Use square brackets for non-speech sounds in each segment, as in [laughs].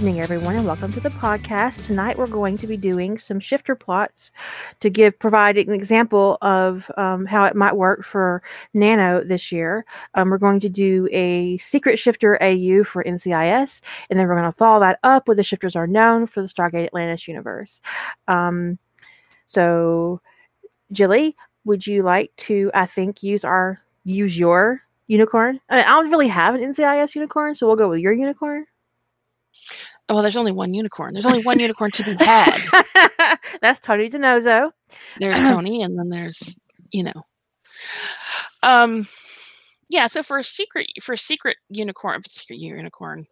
evening, everyone, and welcome to the podcast. Tonight, we're going to be doing some shifter plots to give provide an example of um, how it might work for Nano this year. Um, we're going to do a secret shifter AU for NCIS, and then we're going to follow that up with the shifters are known for the Stargate Atlantis universe. Um, so, Jilly, would you like to? I think use our use your unicorn. I, mean, I don't really have an NCIS unicorn, so we'll go with your unicorn. Oh, well, there's only one unicorn. There's only one unicorn to be had. [laughs] That's Tony DiNozzo. There's [clears throat] Tony, and then there's you know, um, yeah. So for a secret, for a secret unicorn, secret unicorn,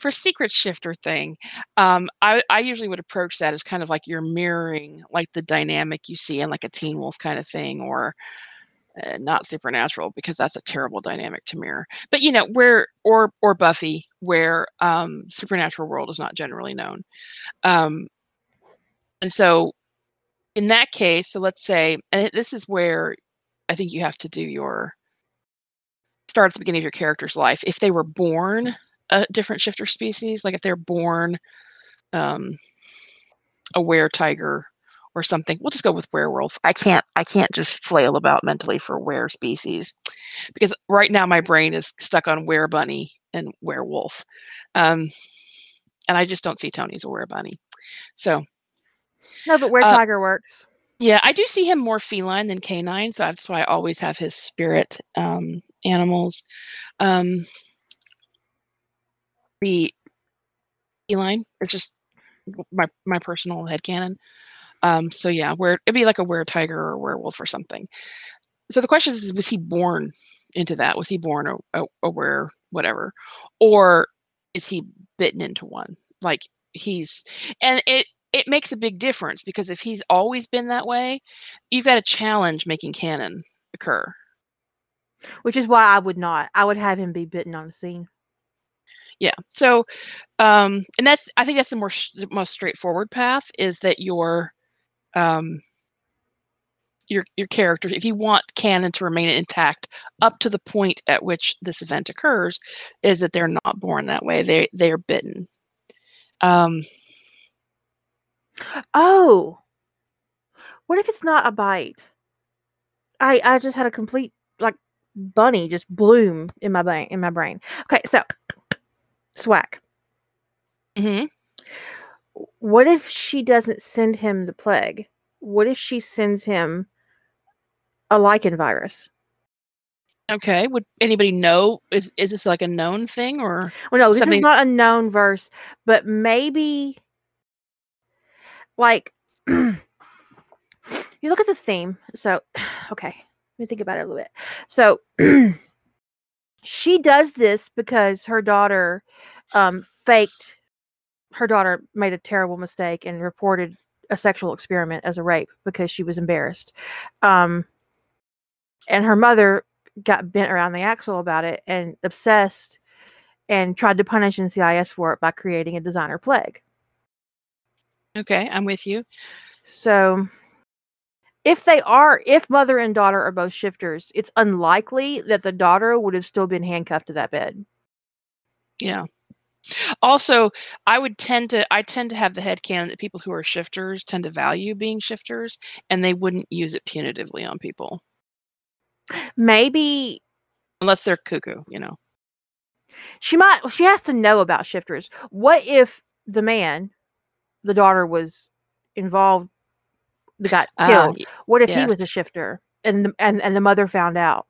for a secret shifter thing, um, I I usually would approach that as kind of like you're mirroring like the dynamic you see in like a Teen Wolf kind of thing, or uh, not supernatural because that's a terrible dynamic to mirror. But you know, where or or Buffy, where um, supernatural world is not generally known, um, and so in that case, so let's say, and this is where I think you have to do your start at the beginning of your character's life. If they were born a different shifter species, like if they're born um, a were tiger or something. We'll just go with werewolf. I can't I can't just flail about mentally for were species because right now my brain is stuck on were bunny and werewolf. Um, and I just don't see Tony as a were bunny. So No, but where uh, tiger works. yeah, I do see him more feline than canine, so that's why I always have his spirit um, animals. Um, be feline. It's just my my personal headcanon. Um, so yeah, where it'd be like a were tiger or a werewolf or something. So the question is, was he born into that? Was he born a, a, a were whatever, or is he bitten into one? Like he's, and it it makes a big difference because if he's always been that way, you've got a challenge making canon occur. Which is why I would not. I would have him be bitten on the scene. Yeah. So, um, and that's I think that's the more sh- the most straightforward path is that your um your your characters if you want canon to remain intact up to the point at which this event occurs is that they're not born that way they they are bitten um Oh, what if it's not a bite? I I just had a complete like bunny just bloom in my brain in my brain. Okay, so SWAK. Mm mhm. What if she doesn't send him the plague? What if she sends him a lycan virus? okay would anybody know is is this like a known thing or Well, no, this Something- is not a known verse, but maybe like [clears throat] you look at the theme. So, [sighs] okay, let me think about it a little bit. So, [clears throat] she does this because her daughter um, faked. Her daughter made a terrible mistake and reported a sexual experiment as a rape because she was embarrassed. Um, and her mother got bent around the axle about it and obsessed and tried to punish NCIS for it by creating a designer plague. okay i'm with you So, if they are, if mother and daughter are both shifters, it's unlikely that the daughter would have still been handcuffed to that bed. Yeah. Also, I would tend to I tend to have the head canon that people who are shifters tend to value being shifters and they wouldn't use it punitively on people Maybe unless they're cuckoo, you know. she might, she has to know about shifters. What if the man, the daughter, was involved, got Ah, killed? y- What if he was a shifter and the, and and the mother found out?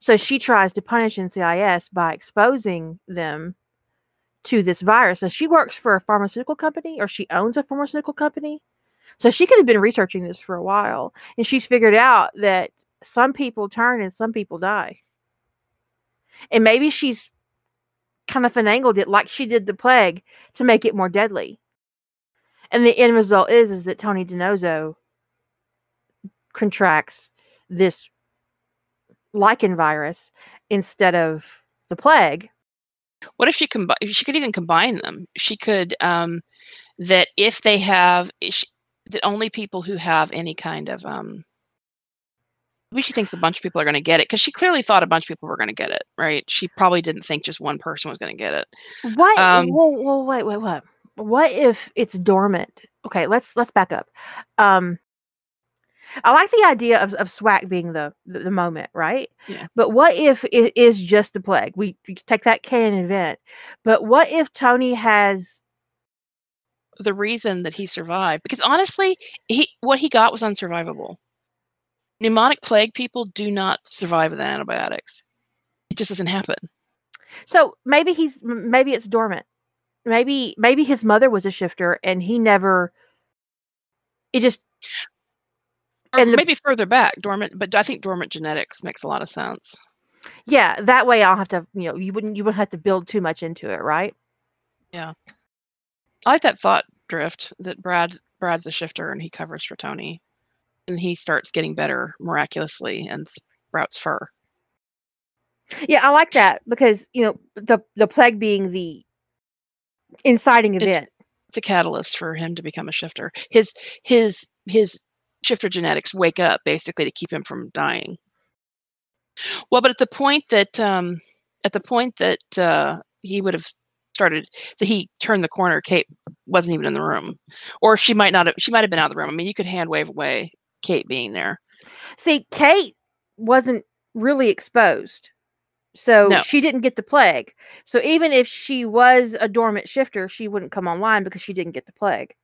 So she tries to punish NCIS by exposing them to this virus. So she works for a pharmaceutical company or she owns a pharmaceutical company. So she could have been researching this for a while and she's figured out that some people turn and some people die. And maybe she's kind of finagled it like she did the plague to make it more deadly. And the end result is is that Tony DiNozzo contracts this lycan virus instead of the plague. What if she combi- she could even combine them? She could um that if they have sh- that only people who have any kind of um maybe she thinks a bunch of people are going to get it because she clearly thought a bunch of people were going to get it, right? She probably didn't think just one person was going to get it. What? Um, whoa, whoa, wait, wait, what? What if it's dormant? Okay, let's let's back up. Um, I like the idea of, of SWAK being the, the the moment, right? Yeah. But what if it is just the plague? We, we take that canon event, but what if Tony has? The reason that he survived, because honestly, he what he got was unsurvivable. Pneumonic plague people do not survive with antibiotics. It just doesn't happen. So maybe he's maybe it's dormant. Maybe maybe his mother was a shifter and he never. It just And um, the- maybe further back, dormant. But I think dormant genetics makes a lot of sense. yeah. That way I'll have to you know you wouldn't you wouldn't have to build too much into it, right? Yeah. I like that thought drift that Brad Brad's a shifter and he covers for Tony, and he starts getting better miraculously and sprouts fur. Yeah, I like that because you know the the plague being the inciting It's- event. It's a catalyst for him to become a shifter. His his his shifter genetics wake up basically to keep him from dying. Well, but at the point that um, at the point that uh, he would have started that he turned the corner, Kate wasn't even in the room, or she might not have. She might have been out of the room. I mean, you could hand wave away Kate being there. See, Kate wasn't really exposed. So No. she didn't get the plague. So even if she was a dormant shifter, she wouldn't come online because she didn't get the plague.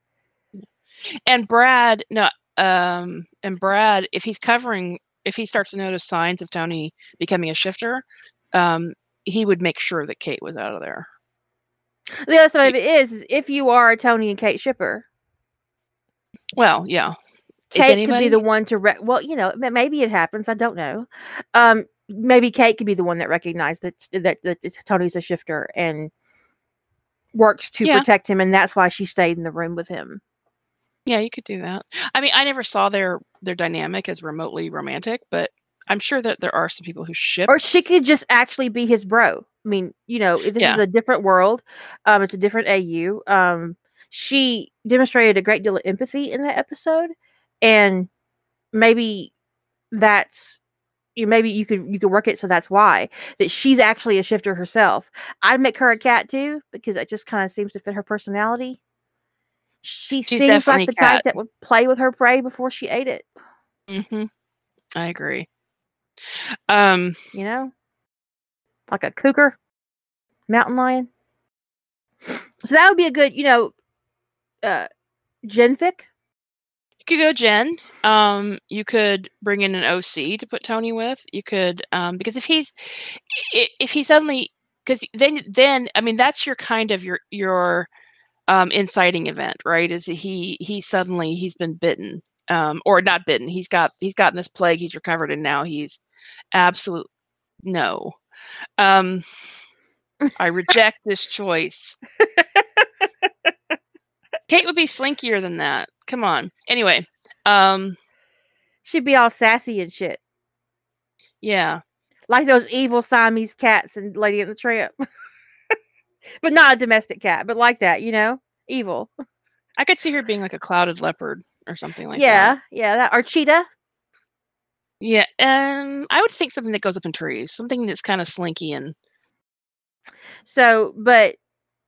And Brad, no, um, and Brad, if he's covering, if he starts to notice signs of Tony becoming a shifter, um, he would make sure that Kate was out of there. The other side of it is, is if you are a Tony and Kate shipper, Well, yeah. Kate could be anybody? the one to re- well, you know, maybe it happens. I don't know. Um, maybe Kate could be the one that recognized that that, that Tony's a shifter and works to Yeah. protect him, and that's why she stayed in the room with him. Yeah, you could do that. I mean, I never saw their their dynamic as remotely romantic, but I'm sure that there are some people who ship. Or she could just actually be his bro. I mean, you know, this Yeah. is a different world. Um, it's a different AU. Um, she demonstrated a great deal of empathy in that episode, and maybe that's you. Maybe you could you could work it so that's why that she's actually a shifter herself. I'd make her a cat too because it just kind of seems to fit her personality. She She's seems definitely like the cat. type that would play with her prey before she ate it. hmm I agree. Um, You know, like a cougar, mountain lion. So that would be a good, you know, uh, genfic. you could go gen. Um, you could bring in an OC to put Tony with. You could um, because if he's if he suddenly because then then I mean that's your kind of your your um, inciting event, right? Is he he suddenly he's been bitten um, or not bitten. He's got he's gotten this plague. He's recovered, and now he's absolute no. Um, I reject this choice. Kate would be slinkier than that. Come on. Anyway, um, She'd be all sassy and shit, yeah, like those evil Siamese cats and Lady in the Tramp. [laughs] but not a domestic cat, but like that, you know, evil. I could see her being like a clouded leopard or something like yeah, that. yeah, yeah, that or cheetah. Yeah, um, I would think something that goes up in trees, something that's kind of slinky and So, but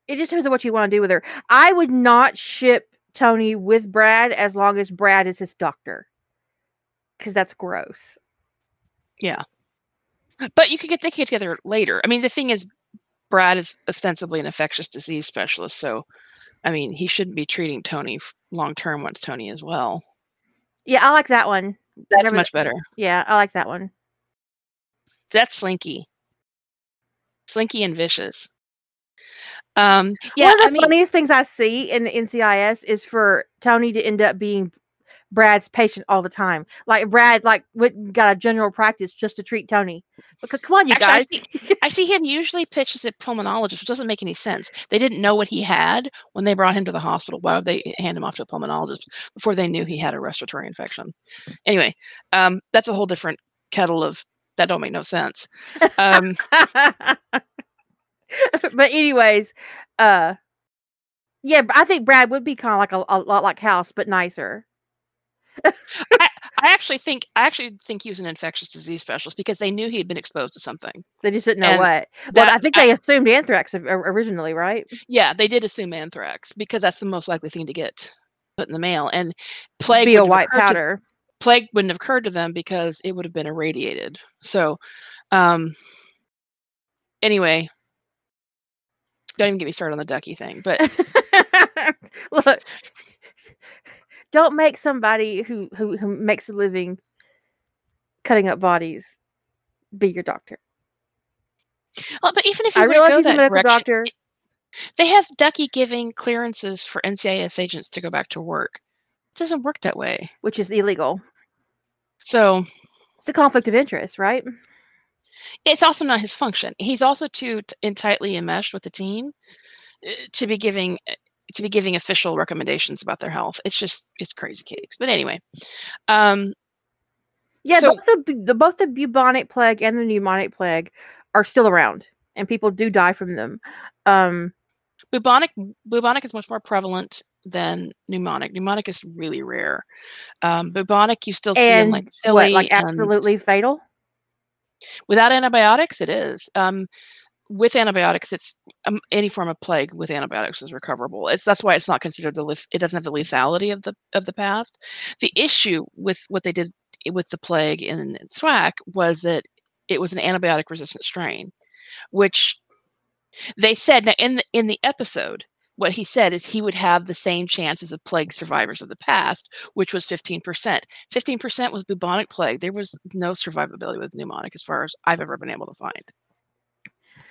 it just depends on what you want to do with her. I would not ship Tony with Brad as long as Brad is his doctor, because that's gross. yeah. But you could get they could get together later. I mean, the thing is, Brad is ostensibly an infectious disease specialist, so I mean, he shouldn't be treating Tony long term once Tony as well. Yeah, I like that one. That's much better. Yeah, I like that one. That's slinky, slinky and vicious. Um, yeah, one of the I mean, funniest things I see in the NCIS is for Tony to end up being Brad's patient all the time. Like Brad, like went got a general practice just to treat Tony. Because come on, you Actually, I guys. see- I see him usually pitch as a pulmonologist, which doesn't make any sense. They didn't know what he had when they brought him to the hospital. Why would they hand him off to a pulmonologist before they knew he had a respiratory infection? Anyway, um, that's a whole different kettle of that don't make no sense. Um, [laughs] but anyways, uh, yeah, I think Brad would be kind of like a, a lot like House, but nicer. I actually think I actually think he was an infectious disease specialist because they knew he had been exposed to something. They just didn't know And what. that- well, I think they assumed anthrax originally, right? Yeah, they did assume anthrax because that's the most likely thing to get put in the mail. And plague Be a wouldn't have white occurred to- powder. plague wouldn't have occurred to them because it would have been irradiated. So, um, anyway, don't even get me started on the ducky thing. But [laughs] Look, don't make somebody who, who who makes a living cutting up bodies be your doctor. well, but even if you I realize go he's a that medical direction, doctor. they have Ducky giving clearances for NCIS agents to go back to work. It doesn't work that way. which is illegal. So It's a conflict of interest, right? it's also not his function. He's also too t- in tightly enmeshed with the team uh, to be giving uh, to be giving official recommendations about their health. It's just it's crazy cakes. But anyway, um, Yeah, So- both the, the both the bubonic plague and the pneumonic plague are still around, and people do die from them. Um, bubonic bubonic is much more prevalent than pneumonic. Pneumonic is really rare. Um, bubonic you still see in like what, Chile like and- absolutely fatal? without antibiotics. It is. Um, with antibiotics, it's um, any form of plague with antibiotics is recoverable. It's that's why it's not considered the it doesn't have the lethality of the of the past. The issue with what they did with the plague in SWAK was that it was an antibiotic resistant strain, which they said now in the in the episode what he said is he would have the same chances of plague survivors of the past, which was 15%. 15% was bubonic plague. There was no survivability with pneumonic as far as I've ever been able to find.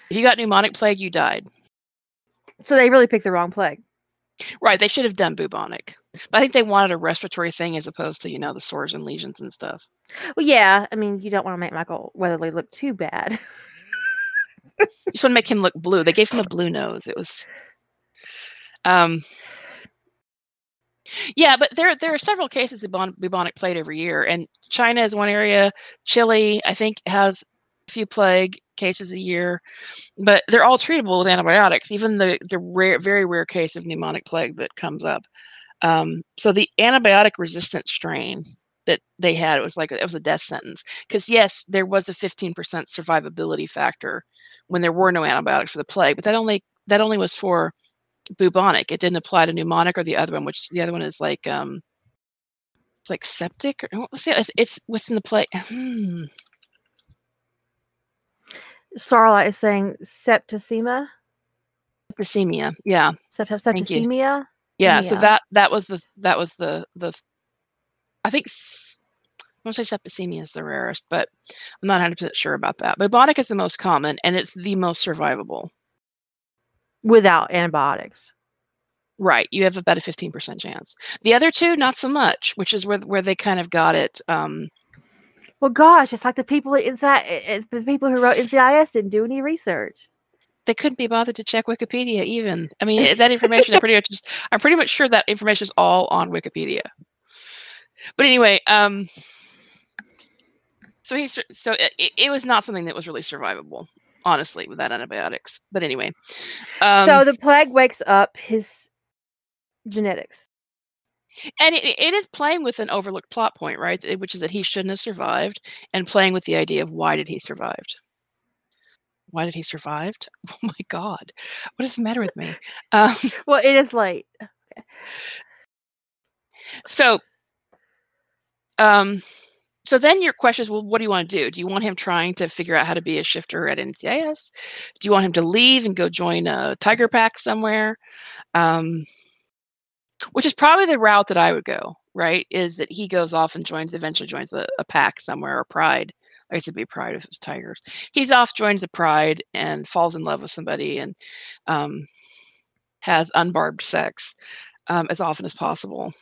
If you got pneumonic plague, you died. So they really picked the wrong plague. Right. They should have done bubonic. But I think they wanted a respiratory thing as opposed to, you know, the sores and lesions and stuff. Well, yeah, I mean, you don't want to make Michael Weatherly look too bad. You just want to make him look blue. They gave him a blue nose. It was um yeah, but there there are several cases of bubonic plague every year, and China is one area. Chile, I think, has few plague cases a year, but they're all treatable with antibiotics. Even the the rare, very rare case of pneumonic plague that comes up. Um, so the antibiotic resistant strain that they had, it was like it was a death sentence. Because yes, there was a fifteen percent survivability factor when there were no antibiotics for the plague, but that only that only was for bubonic. It didn't apply to pneumonic or the other one, which the other one is like um like septic or what's the, it's, it's what's in the plague. Hmm. Starlight is saying septicemia. Septicemia. Yeah. Sept- septicemia. Yeah. So that that was the that was the the I think I want to say septicemia is the rarest, but I'm not 100 percent sure about that. Bubonic is the most common and it's the most survivable. without antibiotics. Right. You have about a 15% chance. The other two, not so much, which is where where they kind of got it. Um, Well, gosh, it's like the people inside, it's the people who wrote NCIS didn't do any research. they couldn't be bothered to check Wikipedia even. I mean, [laughs] that information, I'm pretty much, just, I'm pretty much sure that information is all on Wikipedia. But anyway, um, so he's so it, it- it was not something that was really survivable, honestly, without antibiotics. But anyway, um, so the plague wakes up his genetics. And it, it is playing with an overlooked plot point, right? eh, Which is that he shouldn't have survived, and playing with the idea of why did he survived. Why did he survived? [laughs] Oh my God, what is the matter with me? [laughs] Um, [laughs] Well, it is late. So, um, so then your question is, well, what do you want to do? Do you want him trying to figure out how to be a shifter at NCIS? Do you want him to leave and go join a Tiger Pack somewhere? Um, which is probably the route that I would go. Right? Is that he goes off and joins, eventually joins a, a pack somewhere or Pride. I guess it'd be Pride if it's Tigers. He's off, joins a Pride, and falls in love with somebody, and um, has unbarbed sex um, as often as possible.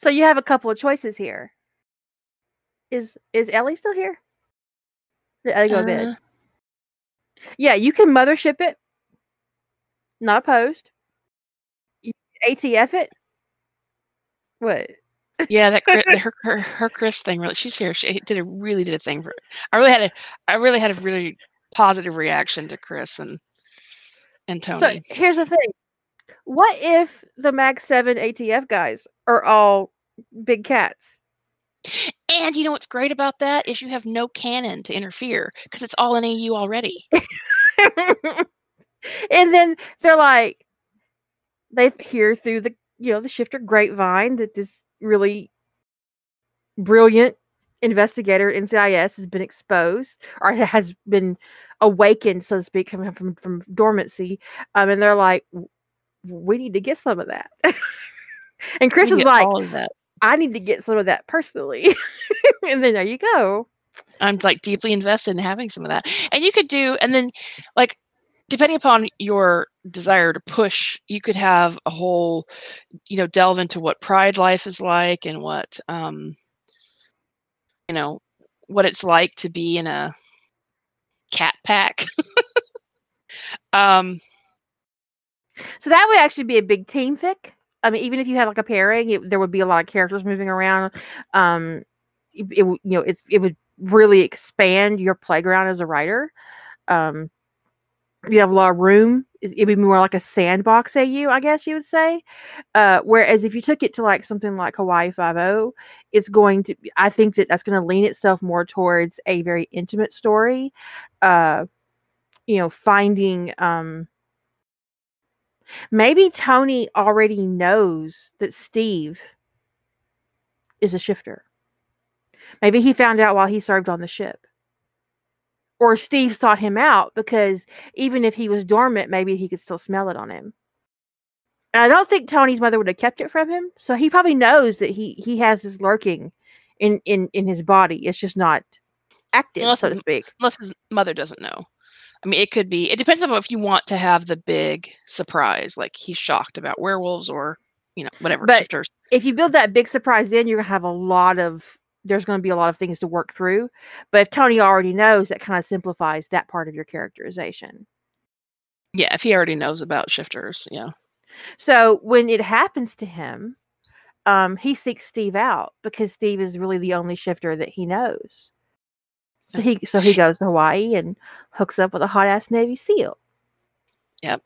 So you have a couple of choices here. Is is Ellie still here? Did Ellie go to bed? Uh, Yeah, you can mothership it. Not opposed. ATF it. What? Yeah, that [laughs] her, her her Chris thing really. She's here. She did a really did a thing for. I really had a I really had a really positive reaction to Chris and and Tony. So here's the thing. What if the Mag 7 ATF guys are all big cats? And you know what's great about that is you have no canon to interfere because it's all in AU already. [laughs] and then they're like, they hear through the you know the shifter grapevine that this really brilliant investigator at NCIS has been exposed or has been awakened, so to speak, from from, from dormancy. Um, and they're like, we need to get some of that. [laughs] and Chris is like, I need to get some of that personally. [laughs] and then there you go. I'm like deeply invested in having some of that. And you could do, and then like depending upon your desire to push, you could have a whole, you know, delve into what pride life is like and what, um, you know, what it's like to be in a cat pack. [laughs] um, so that would actually be a big team fic. I mean, even if you had like a pairing, it, there would be a lot of characters moving around. Um, it, it you know, it's it would really expand your playground as a writer. Um, you have a lot of room. It'd be more like a sandbox AU, I guess you would say. Uh, whereas if you took it to like something like Hawaii Five O, it's going to. I think that that's going to lean itself more towards a very intimate story. Uh, you know, finding um, maybe Tony already knows that Steve is a shifter. Maybe he found out while he served on the ship or Steve sought him out because even if he was dormant, maybe he could still smell it on him. And I don't think Tony's mother would have kept it from him, so he probably knows that he he has this lurking in in in his body. It's just not active, unless so to speak. Unless his mother doesn't know. I mean, it could be. It depends on if you want to have the big surprise, like he's shocked about werewolves or you know whatever. But shifters. if you build that big surprise in, you're gonna have a lot of there's going to be a lot of things to work through. But if Tony already knows, that kind of simplifies that part of your characterization. Yeah, if he already knows about shifters, yeah. So when it happens to him, um, he seeks Steve out because Steve is really the only shifter that he knows. So he so he [laughs] goes to Hawaii and hooks up with a hot ass Navy SEAL. Yep.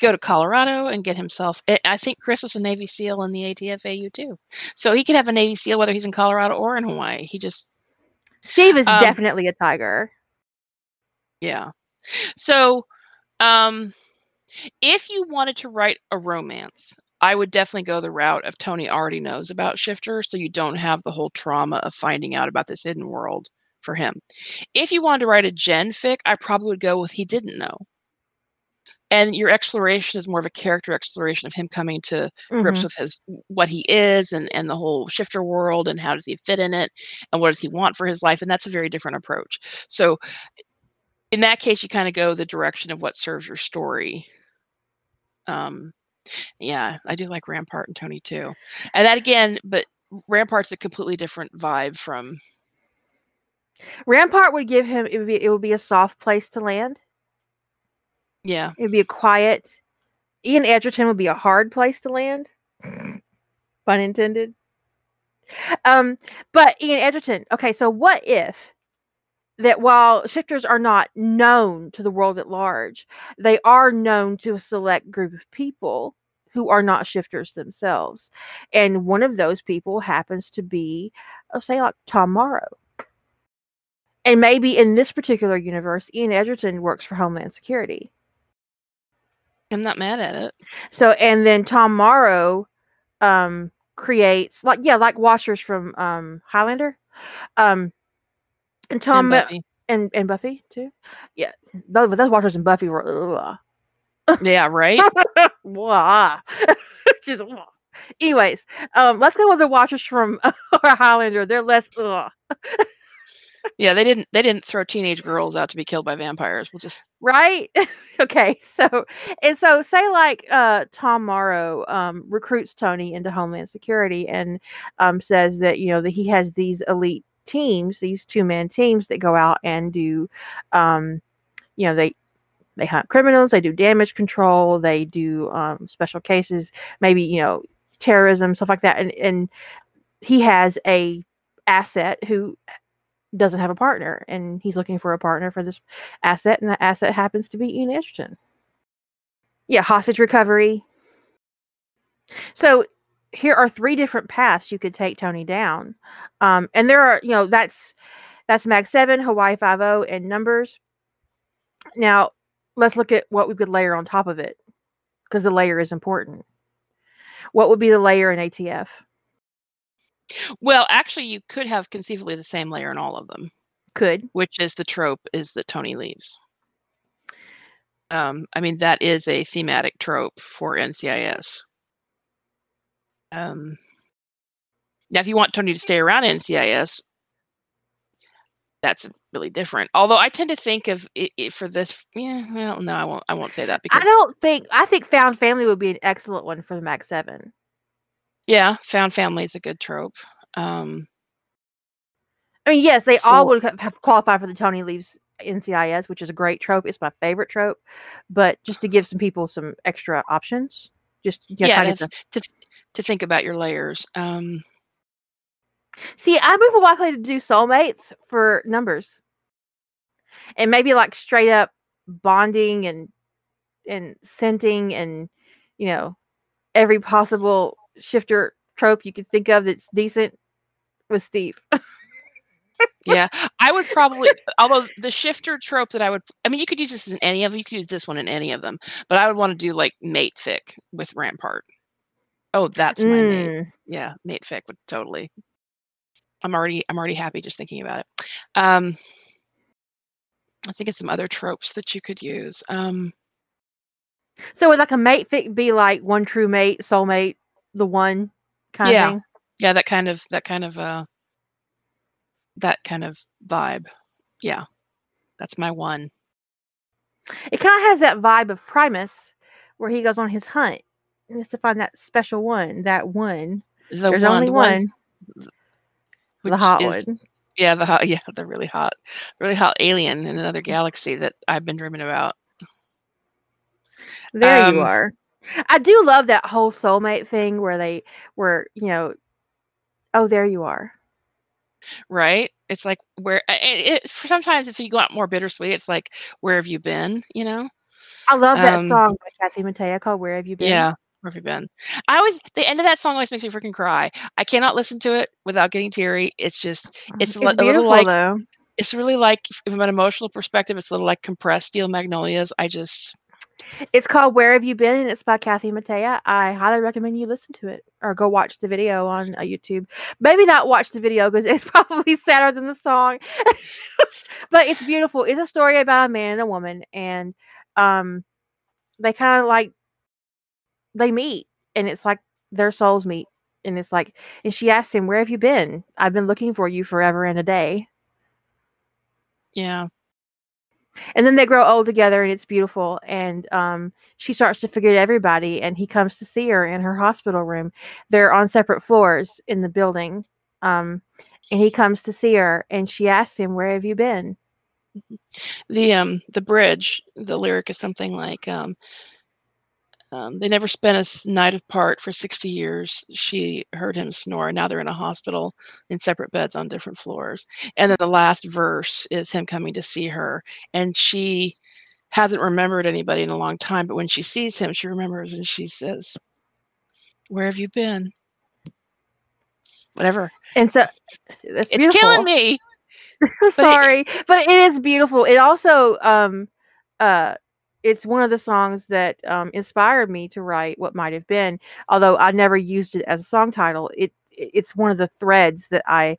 Go to Colorado and get himself. Eh, I think Chris was a Navy SEAL in the ATFAU too, so he could have a Navy SEAL whether he's in Colorado or in Hawaii. He just Steve is um, definitely a tiger. Yeah. So, um, if you wanted to write a romance, I would definitely go the route of Tony already knows about Shifter, so you don't have the whole trauma of finding out about this hidden world for him. If you wanted to write a Gen fic, I probably would go with he didn't know and your exploration is more of a character exploration of him coming to mm-hmm. grips with his what he is and and the whole shifter world and how does he fit in it and what does he want for his life and that's a very different approach. So in that case you kind of go the direction of what serves your story. Um yeah i do like rampart and tony too. And that again but rampart's a completely different vibe from rampart would give him it would be it would be a soft place to land yeah. It'd be a quiet. Ian Edgerton would be a hard place to land. [laughs] Pun intended. Um, but Ian Edgerton, okay, so what if that while shifters are not known to the world at large, they are known to a select group of people who are not shifters themselves. And one of those people happens to be, I'll say, like Tom Morrow. And maybe in this particular universe, Ian Edgerton works for Homeland Security. I'm not mad at it. So and then Tom Morrow um creates like yeah, like watchers from um Highlander. Um and Tom and Buffy, and, and Buffy too. Yeah. But those watchers and Buffy were Yeah, right? [laughs] [laughs] Just, Anyways, um, let's go with the watchers from [laughs] Highlander. They're less. Ugh yeah, they didn't they didn't throw teenage girls out to be killed by vampires. We'll just right. [laughs] okay, so and so say like uh, Tom Morrow um, recruits Tony into Homeland Security and um, says that you know that he has these elite teams, these two man teams that go out and do, um, you know, they they hunt criminals, they do damage control, they do um, special cases, maybe you know terrorism stuff like that, and and he has a asset who doesn't have a partner and he's looking for a partner for this asset and that asset happens to be Ian Edgerton. Yeah, hostage recovery. So here are three different paths you could take Tony down. Um, and there are, you know, that's that's Mag 7, Hawaii 5 and numbers. Now, let's look at what we could layer on top of it because the layer is important. What would be the layer in ATF? Well, actually, you could have conceivably the same layer in all of them. Could. Which is the trope is that Tony leaves. Um, I mean, that is a thematic trope for NCIS. Um, now, if you want Tony to stay around NCIS, that's really different. Although I tend to think of it, it for this, yeah, well, no, I won't. I won't say that because I don't think I think Found Family would be an excellent one for the Mag Seven. Yeah, Found Family is a good trope. Um, I mean, yes, they for, all would have qualified for the Tony leaves NCIS, which is a great trope. It's my favorite trope, but just to give some people some extra options, just yeah, to, to, to think about your layers. Um, See, I'm more likely to do soulmates for numbers. And maybe like straight up bonding and and scenting and you know every possible shifter trope you could think of that's decent with Steve. yeah, I would [laughs] probably. Although the shifter trope that I would, I mean, you could use this in any of them. You could use this one in any of them, but I would want to do like mate fic with Rampart. Oh, that's my mm. mate. Yeah, mate fic would totally I'm already I'm already happy just thinking about it. Um, I think of some other tropes that you could use. Um, so would like a mate fic be like one true mate, soulmate, the one kind yeah. of thing? Yeah, that kind of that kind of uh that kind of vibe. Yeah. That's my one. It kind of has that vibe of Primus where he goes on his hunt. He has to find that special one, that one. The There's one, only the one. one the hot is, one. Yeah, the hot. [laughs] Yeah, the really hot, really hot alien in another galaxy that I've been dreaming about. There um, you are. I do love that whole soulmate thing where they were, you know, oh, there you are. Right. It's like where it, it sometimes if you go out more bittersweet, it's like where have you been? You know. I love that um, song by Kathy Mattea called "Where Have You Been." Yeah, where have you been? I always the end of that song always makes me freaking cry. I cannot listen to it without getting teary. It's just it's, it's a little like though. it's really like from an emotional perspective, it's a little like compressed steel magnolias. I just it's called Where Have You Been and it's by Kathy Mattea. I highly recommend you listen to it or go watch the video on uh, YouTube. Maybe not watch the video because [laughs] it's probably sadder than the song, [laughs] but it's beautiful. It's a story about a man and a woman, and um, they kind of like they meet and it's like their souls meet and it's like and she asks him where have you been i've been looking for you forever and a day yeah and then they grow old together and it's beautiful. And um, she starts to forget everybody and he comes to see her in her hospital room. They're on separate floors in the building um, and he comes to see her and she asks him where have you been? The um the bridge the lyric is something like um um, they never spent a night apart for 60 years. She heard him snore. Now they're in a hospital in separate beds on different floors. And then the last verse is him coming to see her. And she hasn't remembered anybody in a long time. But when she sees him, she remembers and she says, Where have you been? Whatever. And so it's killing me. Sorry, [laughs] but it, but it is beautiful. It also um uh it's one of the songs that um, inspired me to write what might have been although i never used it as a song title it it's one of the threads that i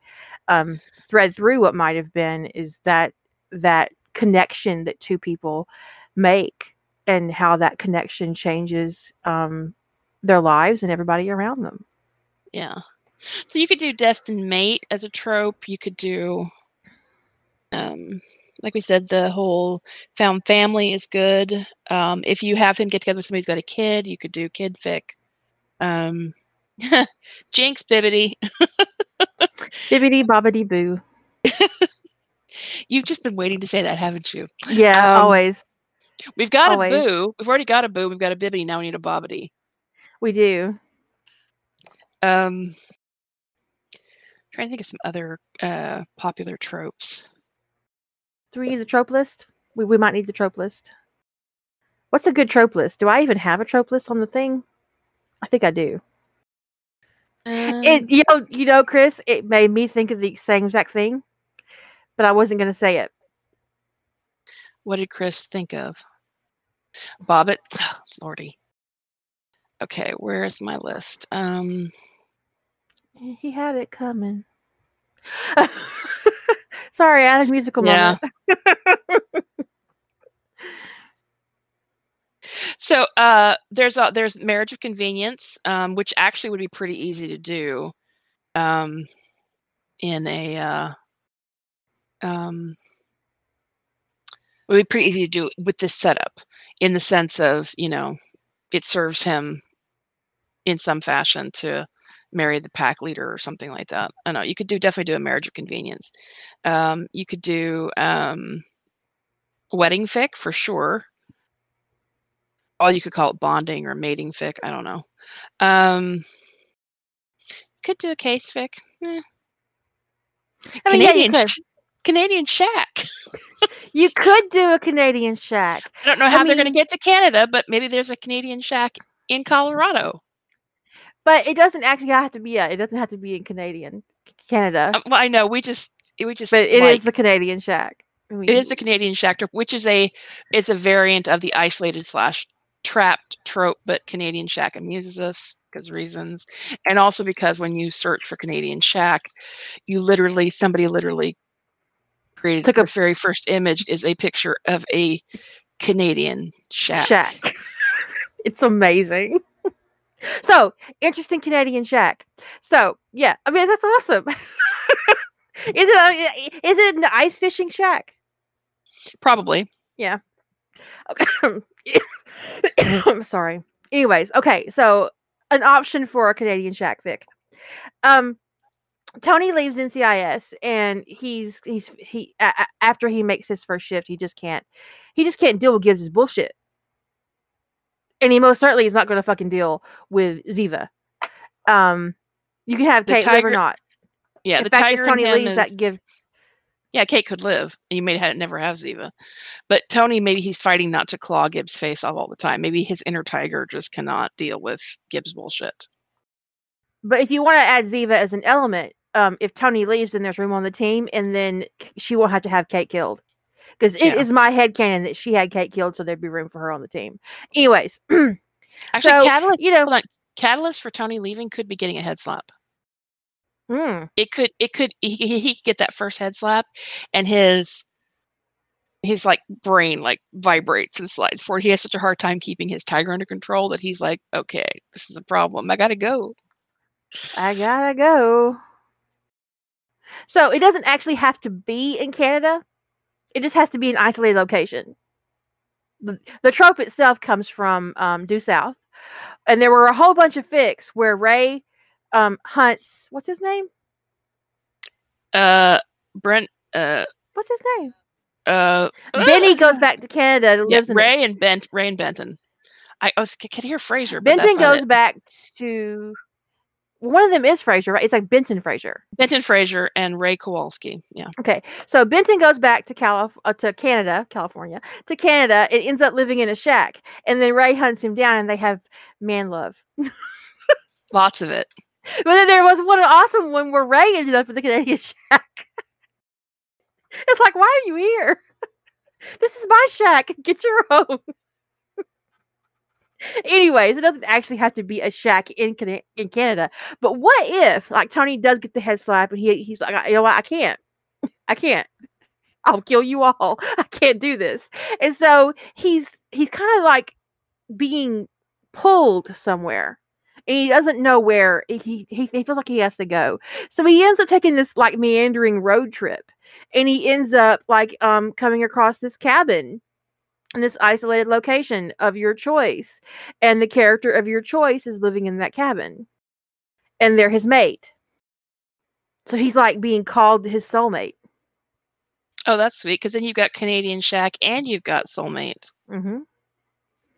um, thread through what might have been is that that connection that two people make and how that connection changes um, their lives and everybody around them. Yeah. So you could do destined mate as a trope you could do um like we said, the whole found family is good. Um, if you have him get together with somebody who's got a kid, you could do kid fic. Um, [laughs] Jinx Bibbity. bibbity bobbidi boo. [laughs] You've just been waiting to say that, haven't you? Yeah, um, always. We've got always. a boo. We've already got a boo. We've got a bibbity. Now we need a bobbidi. We do. Um, trying to think of some other uh, popular tropes. Do we need the trope list? We, we might need the trope list. What's a good trope list? Do I even have a trope list on the thing? I think I do. It you know you know Chris, it made me think of the same exact thing, but I wasn't going to say it. What did Chris think of? Bobbit, oh, [sighs] Lordy. Okay, where is my list? Um, He had it coming. [laughs] Sorry, I had a musical Yeah. moment. [laughs] so uh, there's a, there's marriage of convenience, um, which actually would be pretty easy to do, um, in a uh, um, it would be pretty easy to do with this setup, in the sense of you know, it serves him in some fashion to marry the pack leader or something like that. I know you could do definitely do a marriage of convenience. Um, you could do um, wedding fic for sure. Or you could call it bonding or mating fic. I don't know. Um, you could do a case fic. Eh. I mean, Canadian, could. sh- Canadian shack. You could do a Canadian shack, I don't know I how they're going to get to Canada, but maybe there's a Canadian shack in Colorado. But it doesn't actually have to be. A, it doesn't have to be in Canadian Canada, Um, well, I know we just we just but it is like, the Canadian shack. It is the Canadian shack trip, which is a it's a variant of the isolated slash trapped trope, but Canadian shack amuses us because reasons, and also because when you search for Canadian shack, you literally somebody literally created Took the a- very first image is a picture of a Canadian shack. shack. [laughs] it's amazing. So interesting Canadian shack. So yeah, I mean that's awesome. [laughs] is it a, is it an ice fishing shack? Probably. Yeah. Okay. [coughs] I'm sorry. Anyways, okay, so an option for a Canadian shack fic. Um Tony leaves NCIS and he's he's he a- after he makes his first shift, he just can't he just can't deal with Gibbs' bullshit. And he most certainly is not going to fucking deal with Ziva. Um you can have The Kate live or not. Yeah, In the fact, tiger if Tony leaves, is- that gives yeah, Kate could live, and you may have never have Ziva. But Tony, maybe he's fighting not to claw Gibbs' face off all the time. Maybe his inner tiger just cannot deal with Gibbs' bullshit. But if you want to add Ziva as an element, um, if Tony leaves, then there's room on the team, and then she won't have to have Kate killed. Because it is Yeah. my head canon that she had Kate killed, so there'd be room for her on the team. Anyways, [clears throat] Actually, So, catalyst, you know, on. catalyst for Tony leaving could be getting a head slap. mm, It could, it could, he, he, he could get that first head slap, and his his like brain like vibrates and slides forward. He has such a hard time keeping his tiger under control that he's like, okay, this is a problem. I gotta go. I gotta go. So it doesn't actually have to be in Canada. It just has to be an isolated location. The, the trope itself comes from um, Due South, and there were a whole bunch of fics where Ray um, hunts. What's his name? Uh, Brent, uh, What's his name? uh, Benny [laughs] goes back to Canada and Yeah, lives Ray and Bent, Ray and Benton. I, I was could hear Fraser, but Benton goes back to one of them is Fraser, right? It's like Benton Fraser. Benton Fraser and Ray Kowalski. Yeah, Okay, so Benton goes back to Calif- uh, to Canada, California, to Canada, and ends up living in a shack. And then Ray hunts him down, and they have man love. [laughs] lots of it. But then there was one awesome one where Ray ended up in the Canadian [laughs] shack. it's like, why are you here? [laughs] This is my shack. Get your own. Anyways, it doesn't actually have to be a shack in in Canada. But what if, like, Tony does get the head slap, and he he's like, you know what, I can't, I can't. I'll kill you all. I can't do this. And so he's he's kind of like being pulled somewhere and he doesn't know where he, he he feels like he has to go so he ends up taking this like meandering road trip and he ends up like um coming across this cabin in this isolated location of your choice and the character of your choice is living in that cabin and they're his mate so he's like being called his soulmate Oh, that's sweet. Because then you've got Canadian Shack and you've got Soulmate. mm-hmm.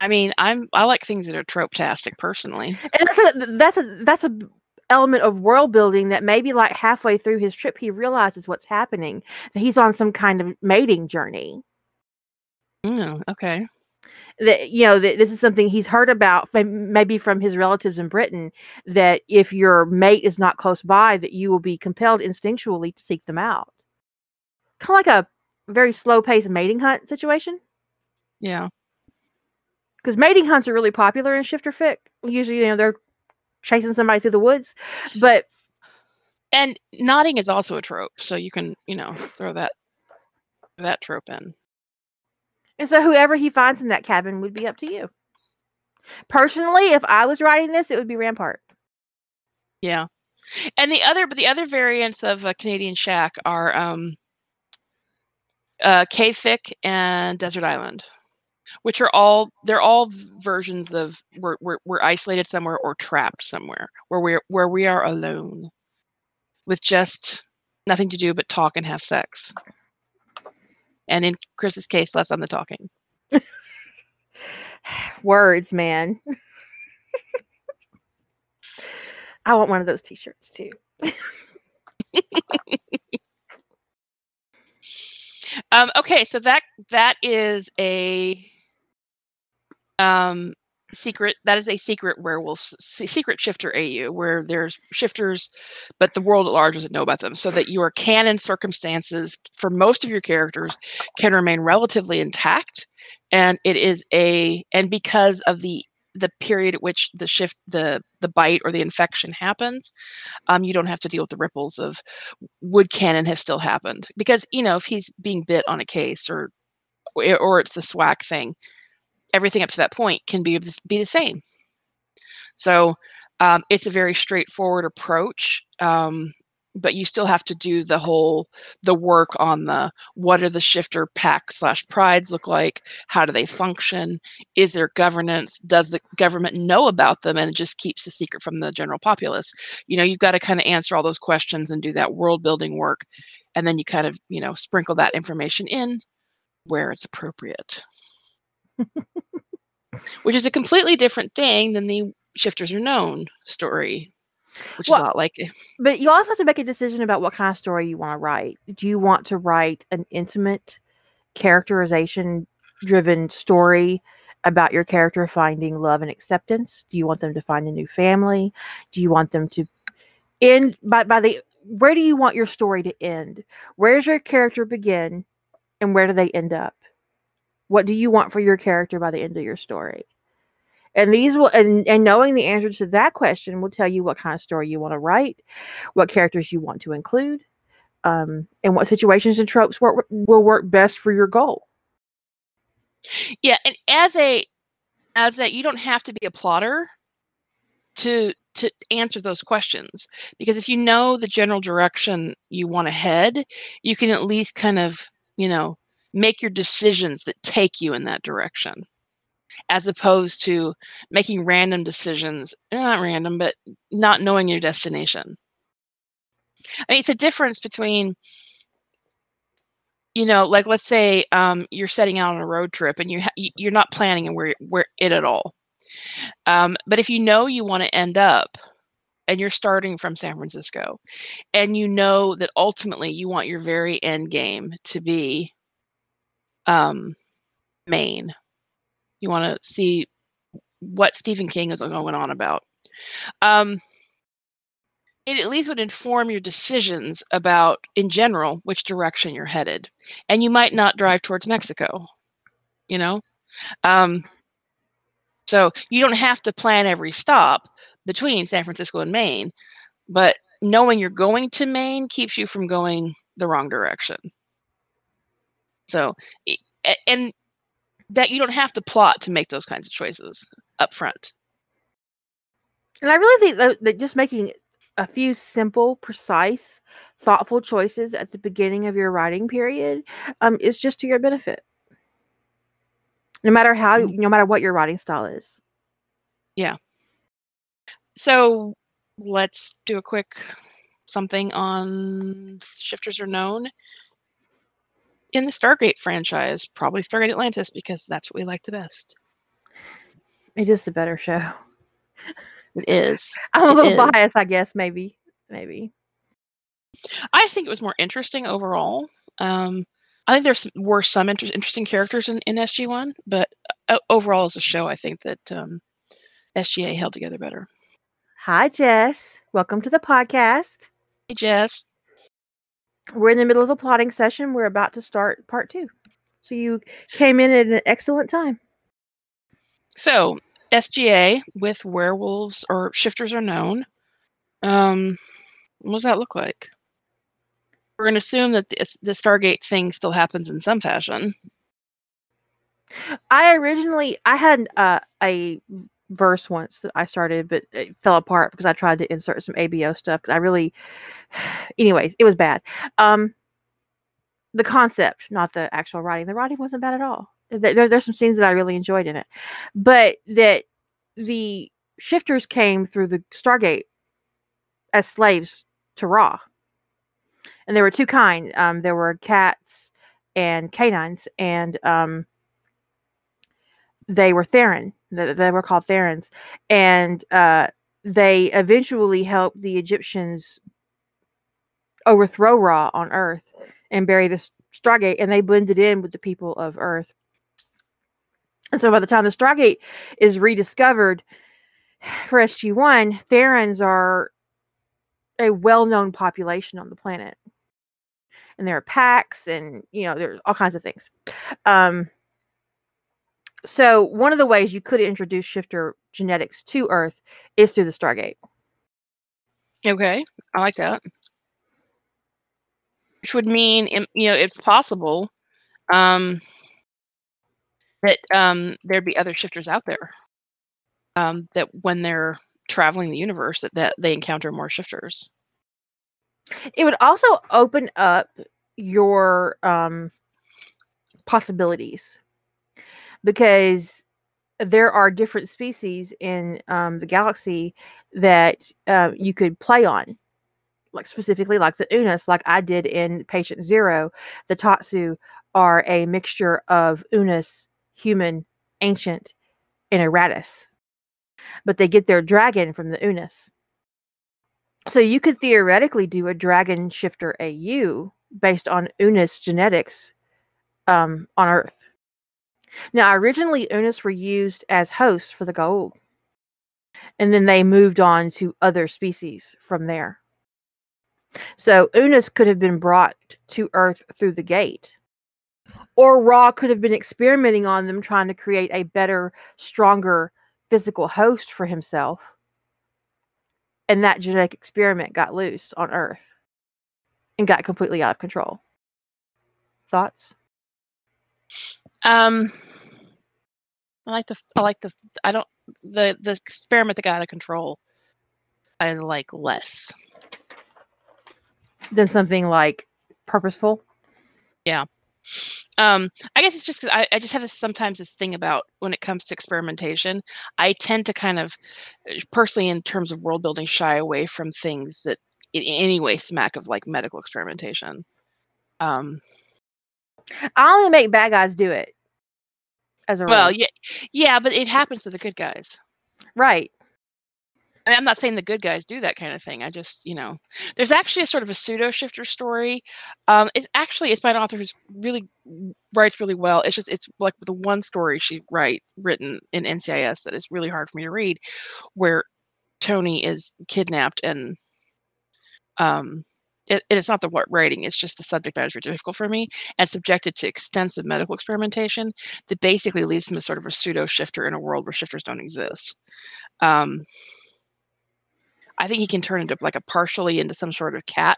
I mean, I'm I like things that are trope-tastic personally. and that's a that's a that's a element of world building that maybe like halfway through his trip he realizes what's happening that he's on some kind of mating journey Mm, okay. that you know that this is something he's heard about maybe from his relatives in britain that if your mate is not close by that you will be compelled instinctually to seek them out. Kind of like a very slow paced mating hunt situation. Yeah. Because mating hunts are really popular in shifter fic. Usually you know they're chasing somebody through the woods but and knotting is also a trope so you can you know throw that that trope in and so whoever he finds in that cabin would be up to you. Personally, if I was writing this, it would be Rampart. Yeah. And the other but the other variants of a Canadian Shack are um uh K-Fic and Desert Island. Which are all they're all versions of we're, we're we're isolated somewhere or trapped somewhere where we're where we are alone with just nothing to do but talk and have sex and in Chris's case, less on the talking. [sighs] Words, man. [laughs] I want one of those t-shirts too. [laughs] um, okay, so that that is a um, secret that is a secret werewolf secret shifter au where there's shifters but the world at large doesn't know about them so that your canon circumstances for most of your characters can remain relatively intact and it is a and because of the the period at which the shift the the bite or the infection happens um, you don't have to deal with the ripples of would canon have still happened? Because you know if he's being bit on a case or or it's the SWAK thing everything up to that point can be be the same. So um, it's a very straightforward approach, um, but you still have to do the whole the work on the what are the shifter pack slash prides look like? How do they function? Is there governance? Does the government know about them and it just keeps the secret from the general populace? You know, you've got to kind of answer all those questions and do that world building work, and then you kind of you know sprinkle that information in where it's appropriate [laughs] which is a completely different thing than the shifters are known story which well, is not like but you also have to make a decision about what kind of story you want to write. Do you want to write an intimate characterization driven story about your character finding love and acceptance? Do you want them to find a new family? Do you want them to end by, by the where do you want your story to end? Where does your character begin and where do they end up what do you want for your character by the end of your story? And these will and, and knowing the answer to that question will tell you what kind of story you want to write, what characters you want to include, um, and what situations and tropes work, will work best for your goal. Yeah, and as a as that you don't have to be a plotter to to answer those questions because if you know the general direction you want to head, you can at least kind of you know make your decisions that take you in that direction as opposed to making random decisions eh, not random but not knowing your destination. I mean it's a difference between you know like let's say um, you're setting out on a road trip and you ha- you're not planning where where it at all. Um, but if you know you want to end up and you're starting from san francisco and you know that ultimately you want your very end game to be um, Maine. You want to see what Stephen King is going on about. Um, it at least would inform your decisions about, in general, which direction you're headed. And you might not drive towards Mexico, you know? Um, so you don't have to plan every stop between San Francisco and Maine, but knowing you're going to Maine keeps you from going the wrong direction. So, and that you don't have to plot to make those kinds of choices up front. And I really think that, just making a few simple, precise, thoughtful choices at the beginning of your writing period um, is just to your benefit. No matter how, no matter what your writing style is. Yeah. So let's do a quick something on shifters are known in the Stargate franchise, probably Stargate Atlantis, because that's what we like the best. It is the better show. It is. [laughs] I'm a it little is. biased, I guess. Maybe, maybe. I just think it was more interesting overall. Um, I think there were some inter- interesting characters in, in SG One, but uh, overall as a show, I think that um, SGA held together better. Hi, Jess. Welcome to the podcast. Hey, Jess. We're in the middle of a plotting session. We're about to start part two. So you came in at an excellent time. So SGA with werewolves or shifters are known. Um, what does that look like? We're going to assume that the, the Stargate thing still happens in some fashion. I originally I had uh, a verse once that I started, but it fell apart because I tried to insert some ABO stuff. Because I really, [sighs] anyways, it was bad. Um, the concept, not the actual writing. The writing wasn't bad at all. There, there's some scenes that I really enjoyed in it, but that the shifters came through the Stargate as slaves to Ra, and there were two kind. Um, there were cats and canines, and um, they were Therin. They, were called Therins, and uh, they eventually helped the Egyptians overthrow Ra on Earth and bury the Stargate, and they blended in with the people of Earth. And so by the time the Stargate is rediscovered for SG1, Therans are a well-known population on the planet. And there are packs and you know, there's all kinds of things. Um, so one of the ways you could introduce shifter genetics to Earth is through the Stargate. Okay, I like that. Which would mean, you know, it's possible um, that um, there'd be other shifters out there. Um, that when they're traveling the universe, that, that they encounter more shifters. It would also open up your um, possibilities because there are different species in um, the galaxy that uh, you could play on like specifically like the Unas, like I did in Patient Zero, the Tatsu are a mixture of Unas, human, ancient, and Eratus. But they get their dragon from the Unas. So you could theoretically do a dragon shifter AU based on Unas genetics um, on Earth. Now, originally, Unas were used as hosts for the Goa'uld. And then they moved on to other species from there. So Unas could have been brought to Earth through the gate. Or Ra could have been experimenting on them, trying to create a better, stronger physical host for himself. And that genetic experiment got loose on Earth and got completely out of control. Thoughts? Um, I like the I like the I don't the the experiment that got out of control. I like less than something like purposeful. Yeah. Um, I guess it's just because I, I just have this, sometimes this thing about when it comes to experimentation, I tend to kind of uh, personally, in terms of world building, shy away from things that in any way smack of like medical experimentation. Um, I only make bad guys do it. As a well, yeah, yeah, but it happens to the good guys, right? I mean, I'm not saying the good guys do that kind of thing. I just, you know, there's actually a sort of a pseudo shifter story. Um, it's actually it's by an author who's really writes really well. It's just it's like the one story she writes written in NCIS that is really hard for me to read, where Tony is kidnapped and um it, it's not the what writing it's just the subject matter is very difficult for me and subjected to extensive medical experimentation that basically leaves him as sort of a pseudo shifter in a world where shifters don't exist um, I think he can turn into like a partially into some sort of cat.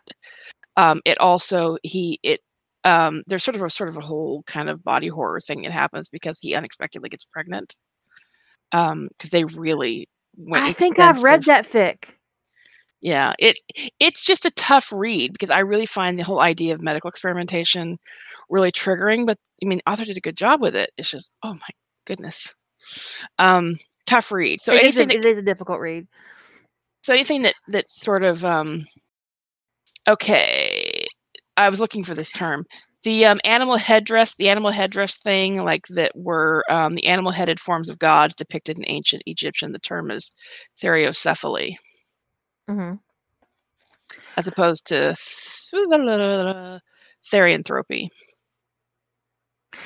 Um, it also he it um, there's sort of a sort of a whole kind of body horror thing that happens because he unexpectedly gets pregnant. Um, because they really went. I think I've read that fic. Yeah, it it's just a tough read because I really find the whole idea of medical experimentation really triggering. But I mean, author did a good job with it. It's just oh my goodness, um, tough read. So it anything is a, that, it is a difficult read. So anything that that's sort of um, okay. I was looking for this term. The um, animal headdress, the animal headdress thing, like that were um, the animal headed forms of gods depicted in ancient Egyptian. The term is theriocephaly, mm-hmm. as opposed to [laughs] therianthropy.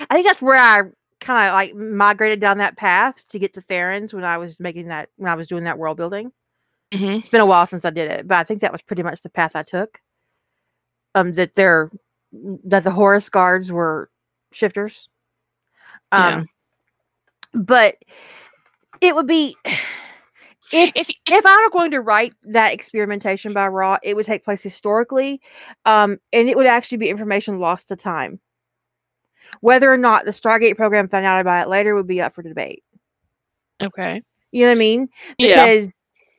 I think that's where I kind of like migrated down that path to get to Theron's when I was making that when I was doing that world building. Mhm. It's been a while since I did it, but I think that was pretty much the path I took. Um, that they're that the Horus guards were shifters. Um, but it would be If, if if I were going to write that experimentation by Ra, it would take place historically, um, and it would actually be information lost to time. Whether or not the Stargate program found out about it later would be up for debate. okay, You know what I mean? yeah, Because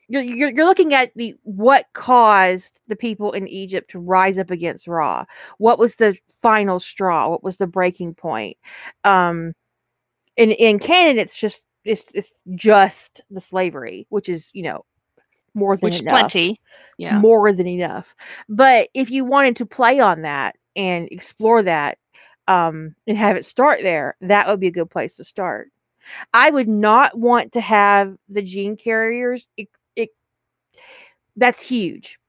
you're, you're you're looking at the what caused the people in Egypt to rise up against Ra. What was the final straw? What was the breaking point? Um, in in canon, it's just it's it's just the slavery, which is you know more than which enough plenty. Yeah, more than enough. But if you wanted to play on that and explore that um, and have it start there, that would be a good place to start. I would not want to have the gene carriers. It, it, that's huge.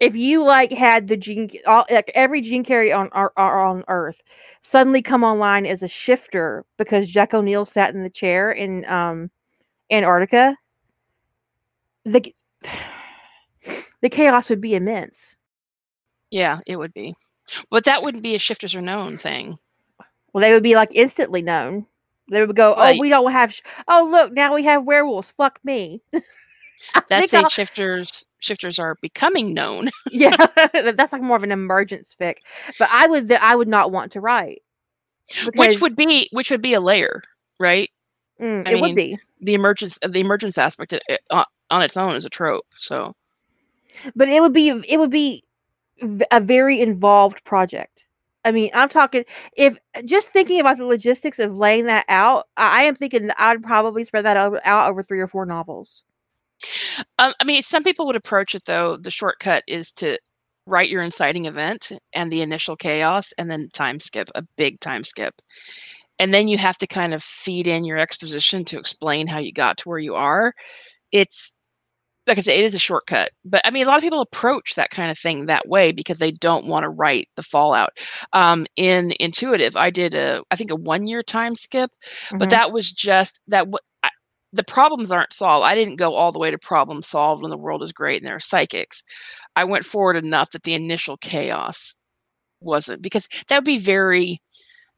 If you like had the gene, all, like every gene carrier on our, on Earth suddenly come online as a shifter because Jack O'Neill sat in the chair in um, Antarctica, the [sighs] the chaos would be immense. yeah, it would be, but that wouldn't be a shifters are known thing. Well, they would be like instantly known. They would go, "Oh, Right. we don't have. Sh- oh, look, now we have werewolves. Fuck me." [laughs] That's a shifters. Shifters are becoming known. [laughs] yeah, [laughs] [laughs] that's like more of an emergence fic. But I would, I would not want to write. which would be which would be a layer, right? Mm, it mean, would be, The emergence the emergence aspect it- on, on its own is a trope. So but it would be, it would be a very involved project. I mean, I'm talking if just thinking about the logistics of laying that out. I am thinking I'd probably spread that over, out over three or four novels. Um, I mean, some people would approach it though. The shortcut is to write your inciting event and the initial chaos, and then time skip a big time skip, and then you have to kind of feed in your exposition to explain how you got to where you are. It's like I said, it is a shortcut, but I mean, a lot of people approach that kind of thing that way because they don't want to write the fallout. Um, in Intuitive, I did a, I think a one year time skip, but Mhm. that was just that w- the problems aren't solved i didn't go all the way to problem solved when the world is great and there are psychics i went forward enough that the initial chaos wasn't because that would be very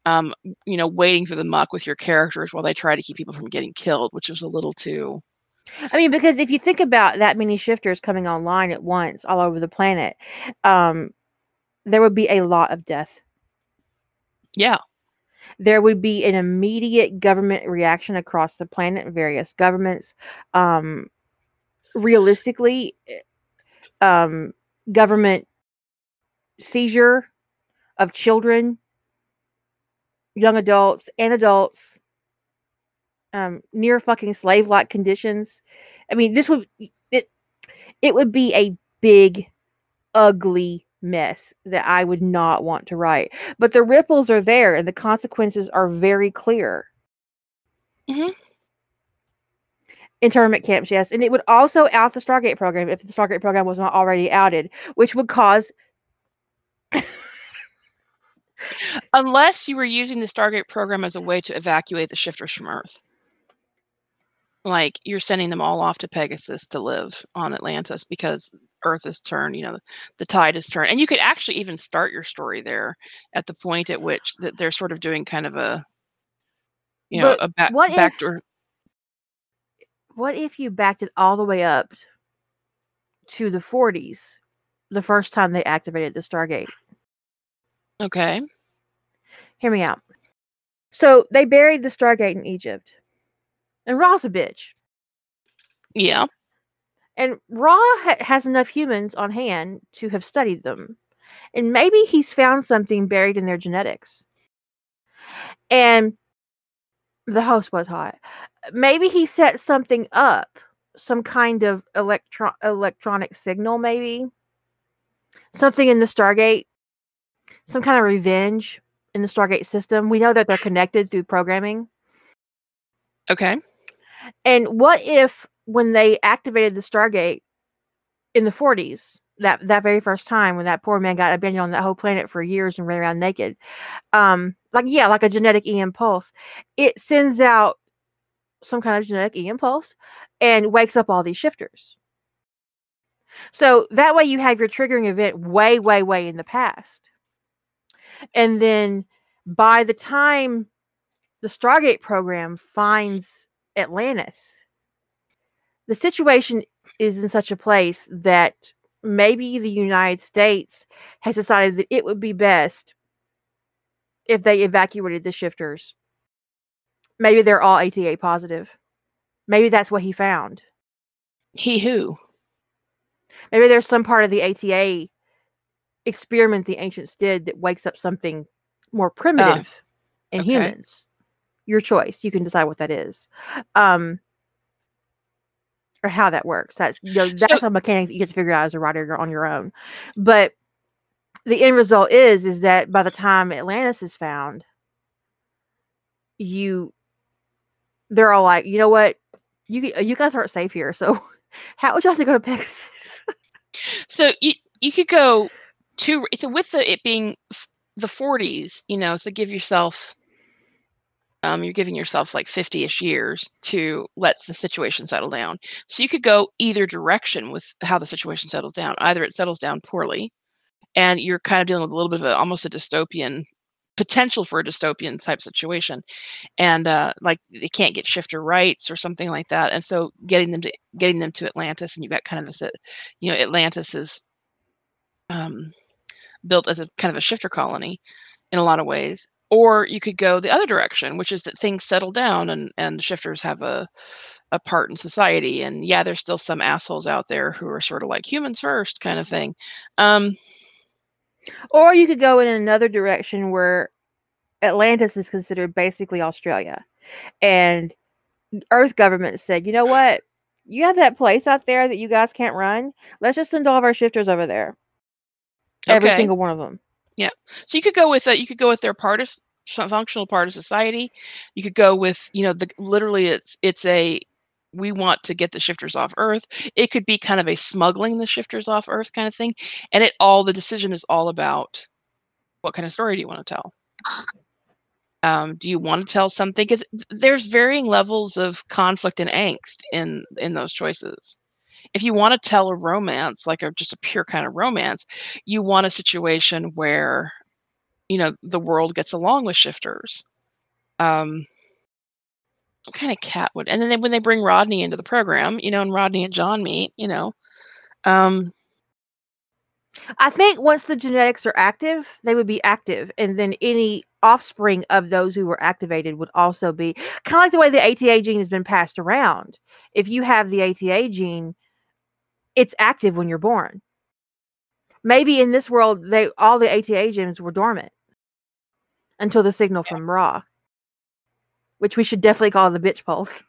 um you know waiting for the muck with your characters while they try to keep people from getting killed which was a little too I mean, because if you think about that many shifters coming online at once all over the planet, um, there would be a lot of death. yeah There would be an immediate government reaction across the planet, various governments. Um, realistically, eh, um, government seizure of children, young adults, and adults, um, near fucking slave like conditions. I mean, this would it it would be a big, ugly mess that I would not want to write. But the ripples are there, and the consequences are very clear. Mhm. Internment camps, yes, and it would also out the Stargate program if the Stargate program was not already outed, which would cause unless you were using the stargate program as a way to evacuate the shifters from earth like you're sending them all off to pegasus to live on atlantis because earth is turned you know the tide is turned and you could actually even start your story there at the point at which that they're sort of doing kind of a you know But a back what if- what if you backed it all the way up to the 40s, the first time they activated the Stargate? okay Hear me out. So they buried the Stargate in Egypt, and Ra's a bitch. yeah And Ra ha- has enough humans on hand to have studied them. And maybe he's found something buried in their genetics. And the host was hot. Maybe he set something up, some kind of electro- electronic signal, maybe. Something in the Stargate, some kind of revenge in the Stargate system. We know that they're connected through programming. okay And what if when they activated the Stargate in the 40s, that that very first time when that poor man got abandoned on that whole planet for years and ran around naked, um, like yeah, like a genetic EM pulse. It sends out some kind of genetic EM pulse and wakes up all these shifters. So that way you have your triggering event way, way, way in the past. And then by the time the Stargate program finds Atlantis, the situation is in such a place that maybe the United States has decided that it would be best if they evacuated the shifters. Maybe they're all ATA positive. Maybe that's what he found. He who? Maybe there's some part of the ATA experiment the ancients did that wakes up something more primitive uh, in okay. humans. Your choice. You can decide what that is. Um, or how that works. That's you know, that's so, a mechanics that you get to figure out as a writer on your own. But the end result is is that by the time Atlantis is found, you they're all like, you know what, you you guys aren't safe here. So [laughs] how would you to go to Pegasus? [laughs] so you you could go to it's so with the it being the 40s, you know, so give yourself um, you're giving yourself like 50-ish years to let the situation settle down. So you could go either direction with how the situation settles down. Either it settles down poorly and you're kind of dealing with a little bit of a, almost a dystopian potential for a dystopian type situation and uh, like they can't get shifter rights or something like that and so getting them to getting them to atlantis and you've got kind of this uh, you know atlantis is um, built as a kind of a shifter colony in a lot of ways or you could go the other direction which is that things settle down and and shifters have a a part in society. And yeah there's still some assholes out there who are sort of like humans first kind of thing. Um or you could go in another direction where atlantis is considered basically australia. And earth government said you know what? You have that place out there that you guys can't run. Let's just send all of our shifters over there. Okay. every single one of them yeah. So you could go with a, you could go with their part of functional part of society. You could go with, you know, the literally it's it's a we want to get the shifters off Earth. It could be kind of a smuggling the shifters off Earth kind of thing. And it all the decision is all about what kind of story do you want to tell? Um, do you want to tell something? Because there's varying levels of conflict and angst in in those choices if you want to tell a romance, like a just a pure kind of romance, you want a situation where, you know, the world gets along with shifters. Um, what kind of cat would? And then they, when they bring Rodney into the program, you know, and Rodney and John meet, you know, um, I think once the genetics are active, they would be active, and then any offspring of those who were activated would also be kind of like the way the ATA gene has been passed around. If you have the ATA gene, it's active when you're born. Maybe in this world, they all the ATA genes were dormant until the signal from Ra, which we should definitely call the bitch pulse.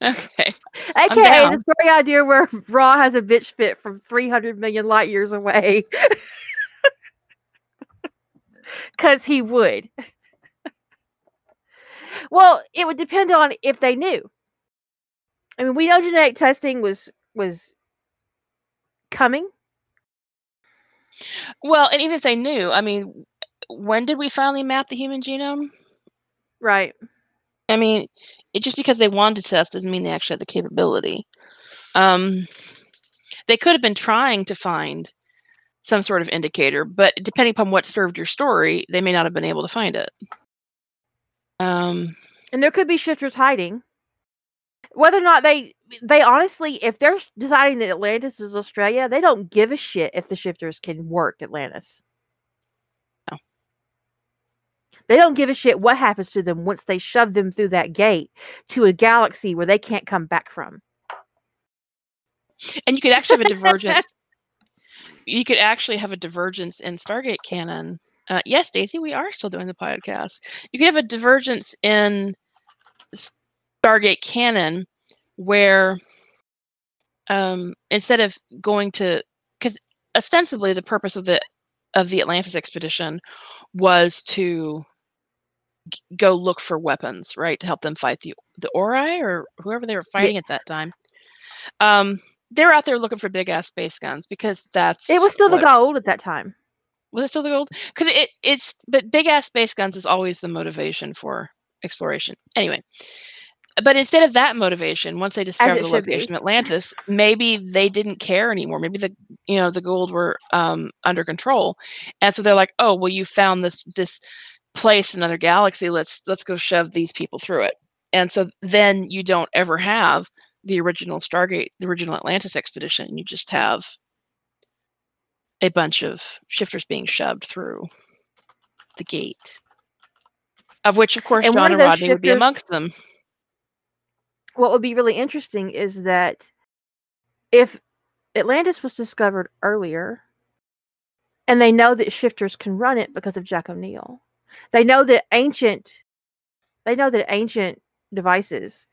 okay. [laughs] AKA the story idea where Ra has a bitch fit from 300 million light years away. [laughs] Because he would. [laughs] well, it would depend on if they knew. I mean, we know genetic testing was was coming. Well, and even if they knew, I mean, when did we finally map the human genome? Right. I mean, it just because they wanted to test doesn't mean they actually had the capability. Um, they could have been trying to find some sort of indicator, but depending upon what served your story, they may not have been able to find it. Um, and there could be shifters hiding whether or not they they honestly if they're deciding that atlantis is australia they don't give a shit if the shifters can work atlantis. No. they don't give a shit what happens to them once they shove them through that gate to a galaxy where they can't come back from. And you could actually have a divergence [laughs] you could actually have a divergence in stargate canon. Uh, yes daisy we are still doing the podcast. You could have a divergence in Stargate canon where um, instead of going to because ostensibly the purpose of the of the Atlantis expedition was to g- go look for weapons, right, to help them fight the the Ori or whoever they were fighting yeah. at that time. Um, they're out there looking for big ass space guns because that's it was still what, the Goa'uld at that time. Was it still the Goa'uld? Because it it's but big ass space guns is always the motivation for exploration. Anyway, but instead of that motivation, once they discovered the location be. of Atlantis, maybe they didn't care anymore. Maybe the you know the Goa'uld were um, under control, and so they're like, oh well, you found this this place in another galaxy. Let's let's go shove these people through it. And so then you don't ever have the original Stargate, the original Atlantis expedition. You just have a bunch of shifters being shoved through the gate, of which, of course, and John and Rodney shifters, would be amongst them. What would be really interesting is that if Atlantis was discovered earlier, and they know that shifters can run it because of Jack O'Neill, they know that ancient, they know that ancient devices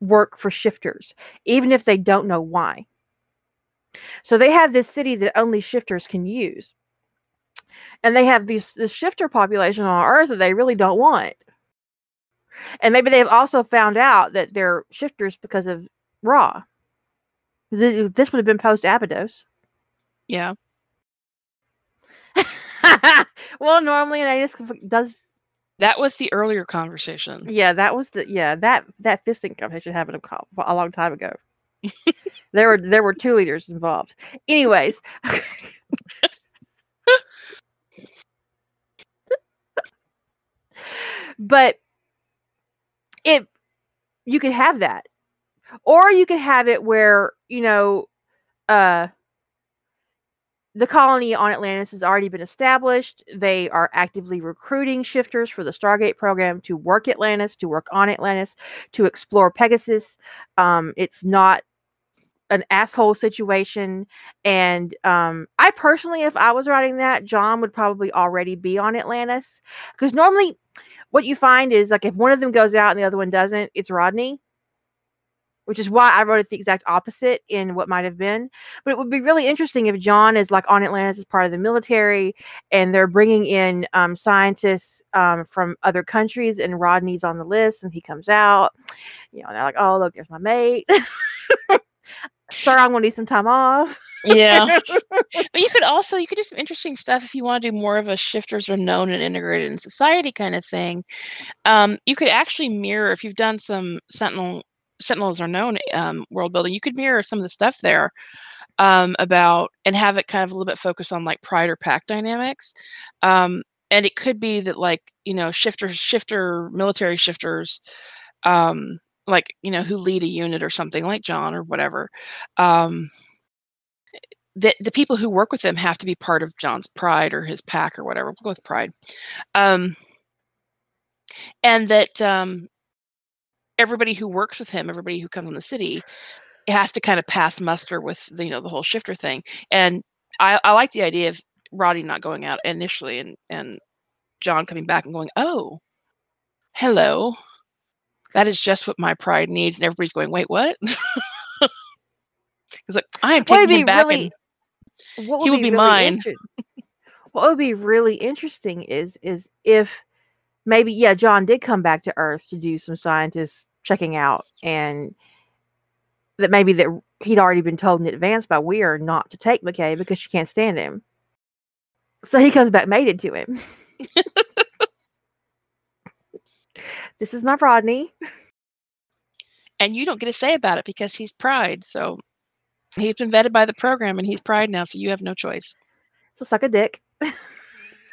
work for shifters, even if they don't know why. So they have this city that only shifters can use. And they have these this shifter population on Earth that they really don't want. And maybe they've also found out that they're shifters because of Ra. This, this would have been post Abydos. Yeah. [laughs] well, normally Anais does. That was the earlier conversation. Yeah, that was the yeah that that fisting conversation happened a, a long time ago. [laughs] there were there were two leaders involved. Anyways. [laughs] but it you could have that. Or you could have it where, you know, uh the colony on Atlantis has already been established. They are actively recruiting shifters for the Stargate program to work Atlantis, to work on Atlantis, to explore Pegasus. Um, it's not an asshole situation. And um, I personally, if I was writing that, John would probably already be on Atlantis. Because normally, what you find is like if one of them goes out and the other one doesn't, it's Rodney. Which is why I wrote it the exact opposite in what might have been. But it would be really interesting if John is like on Atlantis as part of the military and they're bringing in um, scientists um, from other countries and Rodney's on the list and he comes out. You know, they're like, oh, look, there's my mate. [laughs] Sir, I'm gonna need some time off. yeah. [laughs] But you could also you could do some interesting stuff if you want to do more of a shifters are known and integrated in society kind of thing. Um, you could actually mirror if you've done some Sentinel Sentinels are known um, world building, you could mirror some of the stuff there um, about and have it kind of a little bit focus on like pride or pack dynamics. Um, and it could be that like, you know, shifter shifter, military shifters, um, like you know who lead a unit or something like john or whatever um the, the people who work with them have to be part of john's pride or his pack or whatever we'll go with pride um and that um everybody who works with him everybody who comes in the city has to kind of pass muster with the, you know the whole shifter thing and i i like the idea of rodney not going out initially and and john coming back and going oh hello that is just what my pride needs. And everybody's going, wait, what? [laughs] He's like, I am taking him back really, and he will be, be really mine. Inter- what would be really interesting is is if maybe yeah, John did come back to Earth to do some scientists checking out and that maybe that he'd already been told in advance by Weir not to take McKay because she can't stand him. So he comes back mated to him. [laughs] This is my Rodney. And you don't get a say about it because he's pride. So he's been vetted by the program and he's pride now, so you have no choice. So suck a dick.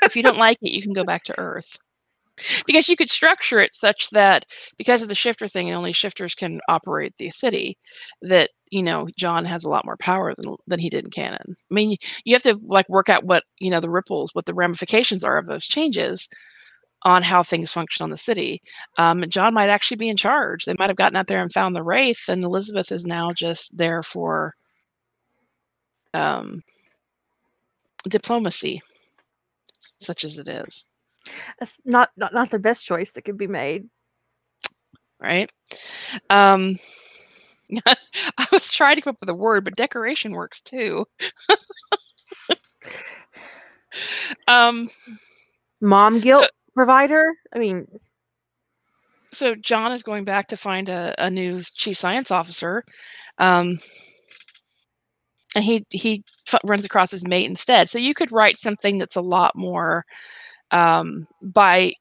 if you don't like it, you can go back to Earth. Because you could structure it such that because of the shifter thing and only shifters can operate the city, that you know John has a lot more power than than he did in canon. I mean, you have to like work out what you know the ripples, what the ramifications are of those changes on how things function on the city. Um, John might actually be in charge. They might have gotten out there and found the wraith, and Elizabeth is now just there for um, diplomacy, such as it is. That's not, not not the best choice that could be made, right? Um, [laughs] I was trying to come up with a word, but decoration works too. [laughs] [sighs] um, mom guilt. So, provider. I mean, so John is going back to find a, a new chief science officer, um, and he he f- runs across his mate instead. So you could write something that's a lot more um, by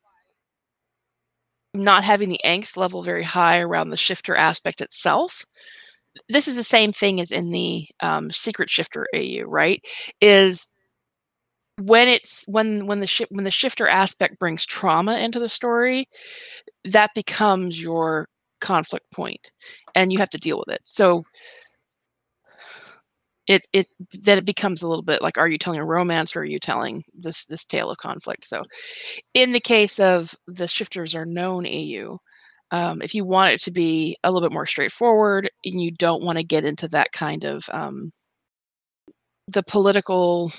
not having the angst level very high around the shifter aspect itself. This is the same thing as in the um, secret shifter AU, right? Is when it's when when the shi- when the shifter aspect brings trauma into the story, that becomes your conflict point, and you have to deal with it. So it it then it becomes a little bit like are you telling a romance or are you telling this this tale of conflict so in the case of the shifters are known au um, if you want it to be a little bit more straightforward and you don't want to get into that kind of um, the political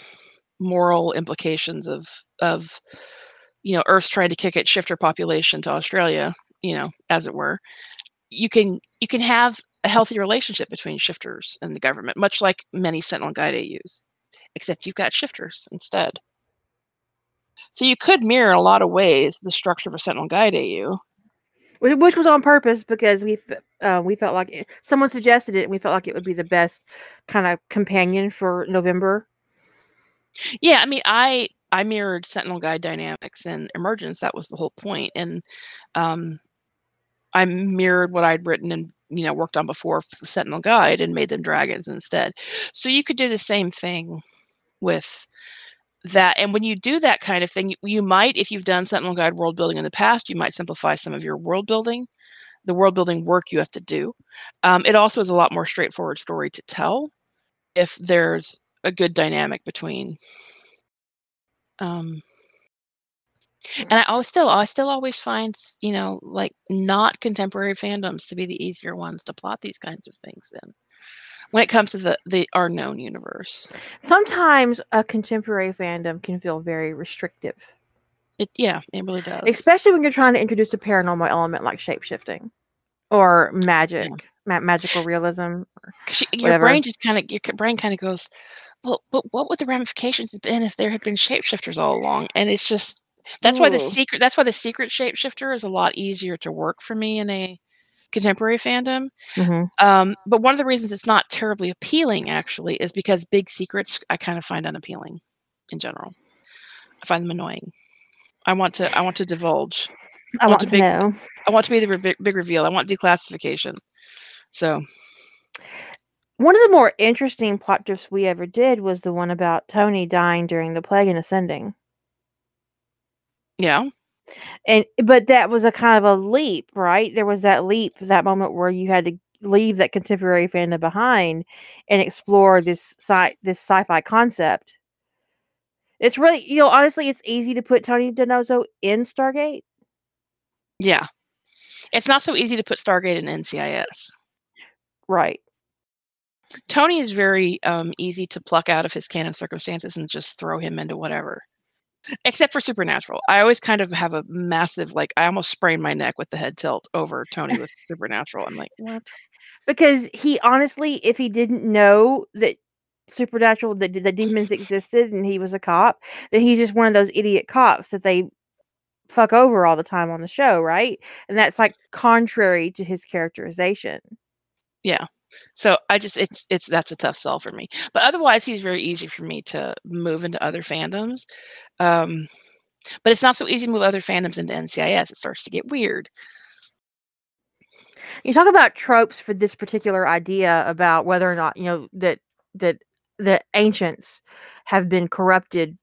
moral implications of of you know earth trying to kick its shifter population to australia you know as it were you can you can have a healthy relationship between shifters and the government, much like many Sentinel Guide AUs, except you've got shifters instead. So you could mirror in a lot of ways the structure of a Sentinel Guide AU. Which was on purpose because we uh, we felt like it, someone suggested it and we felt like it would be the best kind of companion for November. Yeah, I mean, I I mirrored Sentinel Guide dynamics and emergence. That was the whole point, and um, I mirrored what I'd written and you know worked on before Sentinel Guide and made them dragons instead. So you could do the same thing with that. And when you do that kind of thing, you, you might, if you've done Sentinel Guide world building in the past, you might simplify some of your world building, the world building work you have to do. Um, it also is a lot more straightforward story to tell if there's a good dynamic between um, and I always still I still always find, you know, like not contemporary fandoms to be the easier ones to plot these kinds of things in. When it comes to the the our known universe. Sometimes a contemporary fandom can feel very restrictive. It yeah, it really does. Especially when you're trying to introduce a paranormal element like shapeshifting or magic, yeah. ma- magical realism. your brain just kind of your brain kind of goes, well, but what would the ramifications have been if there had been shapeshifters all along? And it's just that's Ooh. why the secret that's why the secret shapeshifter is a lot easier to work for me in a contemporary fandom. Mm-hmm. Um, but one of the reasons it's not terribly appealing actually is because big secrets I kind of find unappealing in general. I find them annoying. I want to I want to divulge. I, I want, want, to, big, know. I want to be the big, big reveal. I want declassification. So one of the more interesting plot twists we ever did was the one about Tony dying during the plague and ascending. Yeah. And but that was a kind of a leap, right? There was that leap, that moment where you had to leave that contemporary fandom behind and explore this sci this sci-fi concept. It's really, you know, honestly, it's easy to put Tony DiNozzo in Stargate. Yeah. It's not so easy to put Stargate in NCIS. Right. Tony is very um, easy to pluck out of his canon circumstances and just throw him into whatever except for supernatural. I always kind of have a massive like i almost sprained my neck with the head tilt over tony with [laughs] supernatural. I'm like what? Because he honestly if he didn't know that supernatural that the demons [laughs] existed and he was a cop then he's just one of those idiot cops that they fuck over all the time on the show right? And that's like contrary to his characterization. Yeah so I just it's it's that's a tough sell for me. But otherwise, he's very easy for me to move into other fandoms. Um, but it's not so easy to move other fandoms into NCIS. It starts to get weird. You talk about tropes for this particular idea about whether or not you know that that the ancients have been corrupted.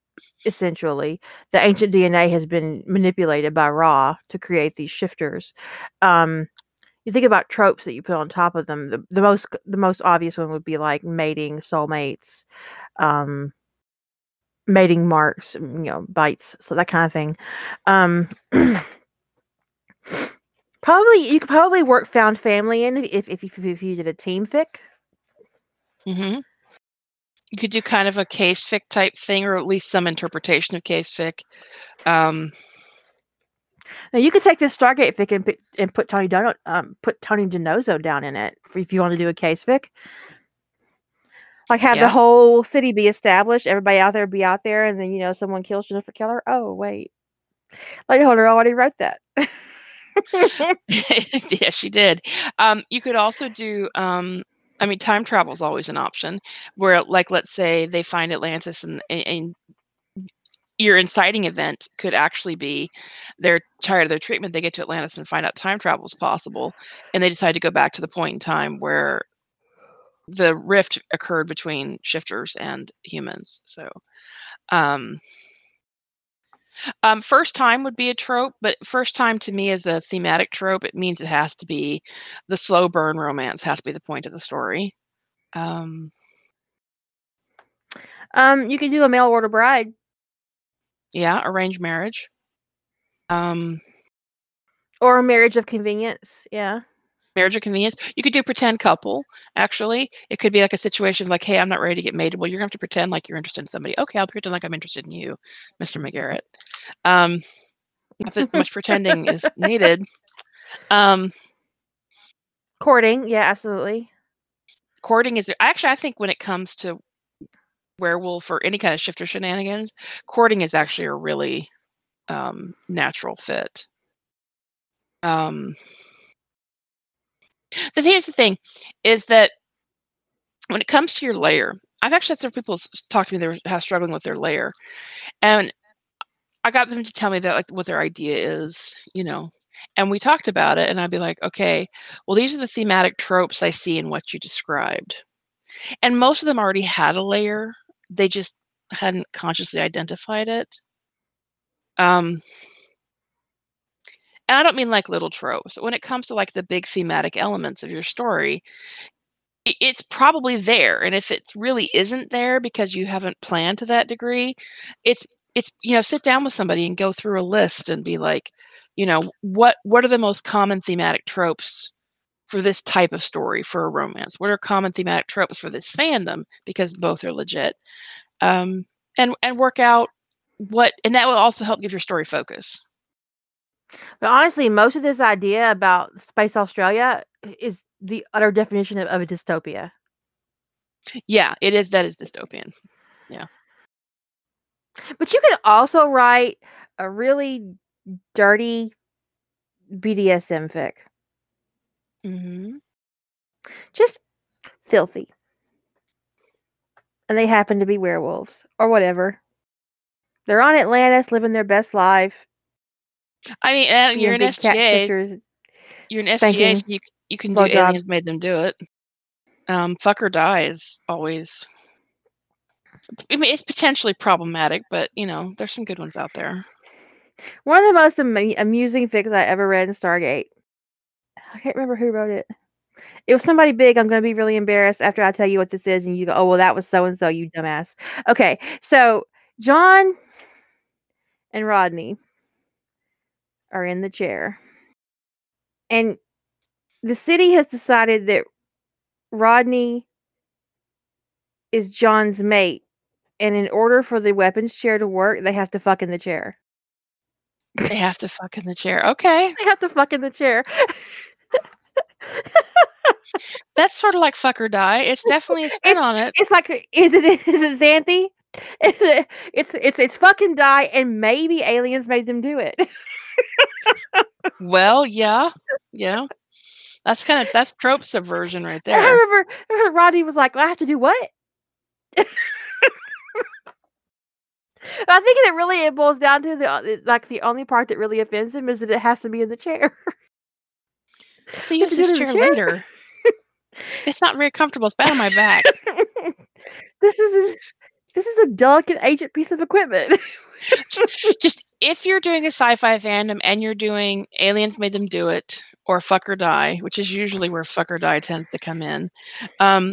Essentially, the ancient DNA has been manipulated by Ra to create these shifters. Um, you think about tropes that you put on top of them. The, the most the most obvious one would be like mating, soulmates, um, mating marks, you know, bites, so that kind of thing. Um, [clears throat] probably you could probably work found family in if if, if, if you did a team fic. Mm-hmm. You could do kind of a case fic type thing, or at least some interpretation of case fic. Um, now you could take this Stargate fic and, and put Tony Dono, um, put Tony DiNozzo down in it if you want to do a case fic. Like have yeah. the whole city be established, everybody out there be out there, and then you know someone kills Jennifer Keller. Oh wait, Lady Holder already wrote that. [laughs] [laughs] yeah, she did. Um, you could also do um, I mean, time travel is always an option. Where, like, let's say they find Atlantis, and, and your inciting event could actually be they're tired of their treatment. They get to Atlantis and find out time travel is possible, and they decide to go back to the point in time where the rift occurred between shifters and humans. So, um, um, first time would be a trope, but first time to me is a thematic trope. It means it has to be the slow burn romance has to be the point of the story. Um, um, you could do a mail order bride. Yeah, arranged marriage. Um, or a marriage of convenience. Yeah marriage of convenience. You could do pretend couple, actually. It could be like a situation like, hey, I'm not ready to get mated. Well, you're gonna have to pretend like you're interested in somebody. Okay, I'll pretend like I'm interested in you, Mr. McGarrett. Um, not that much pretending is [laughs] needed. Um, courting, yeah, absolutely. Courting is actually, I think when it comes to werewolf or any kind of shifter shenanigans, courting is actually a really um, natural fit. Um, the here's the thing is that when it comes to your layer, I've actually had several people talk to me they were struggling with their layer, and I got them to tell me that like what their idea is, you know, and we talked about it, and I'd be like, okay, well these are the thematic tropes I see in what you described, and most of them already had a layer, they just hadn't consciously identified it. Um, and I don't mean like little tropes. When it comes to like the big thematic elements of your story, it's probably there. And if it really isn't there because you haven't planned to that degree, it's it's you know sit down with somebody and go through a list and be like, you know, what what are the most common thematic tropes for this type of story for a romance? What are common thematic tropes for this fandom? Because both are legit. Um, and and work out what and that will also help give your story focus. But honestly, most of this idea about Space Australia is the utter definition of, of a dystopia. Yeah, it is. That is dystopian. Yeah. But you could also write a really dirty BDSM fic. Mm-hmm. Just filthy. And they happen to be werewolves or whatever. They're on Atlantis living their best life. I mean, and you're an SGA. You're an SGA, so you you can do aliens made them do it. Um, fuck or die is always. I mean, it's potentially problematic, but you know, there's some good ones out there. One of the most am- amusing fics I ever read in Stargate. I can't remember who wrote it. It was somebody big. I'm going to be really embarrassed after I tell you what this is, and you go, "Oh, well, that was so and so." You dumbass. Okay, so John and Rodney are in the chair. And the city has decided that Rodney is John's mate. And in order for the weapons chair to work, they have to fuck in the chair. They have to fuck in the chair. Okay. They have to fuck in the chair. [laughs] That's sort of like fuck or die. It's definitely a spin it's, on it. It's like is it is it Xanthi? It's it's it's it's fucking die and maybe aliens made them do it well, yeah, yeah. That's kind of that's trope subversion right [laughs] there. I remember, I remember Rodney was like, well, "I have to do what?" [laughs] I think that really it boils down to the uh, like the only part that really offends him is that it has to be in the chair. So use [laughs] this chair, chair, later. it's not very comfortable. It's bad on my back. [laughs] this is this is a delicate ancient piece of equipment. [laughs] just if you're doing a sci-fi fandom and you're doing aliens made them do it or fuck or die which is usually where fuck or die tends to come in um,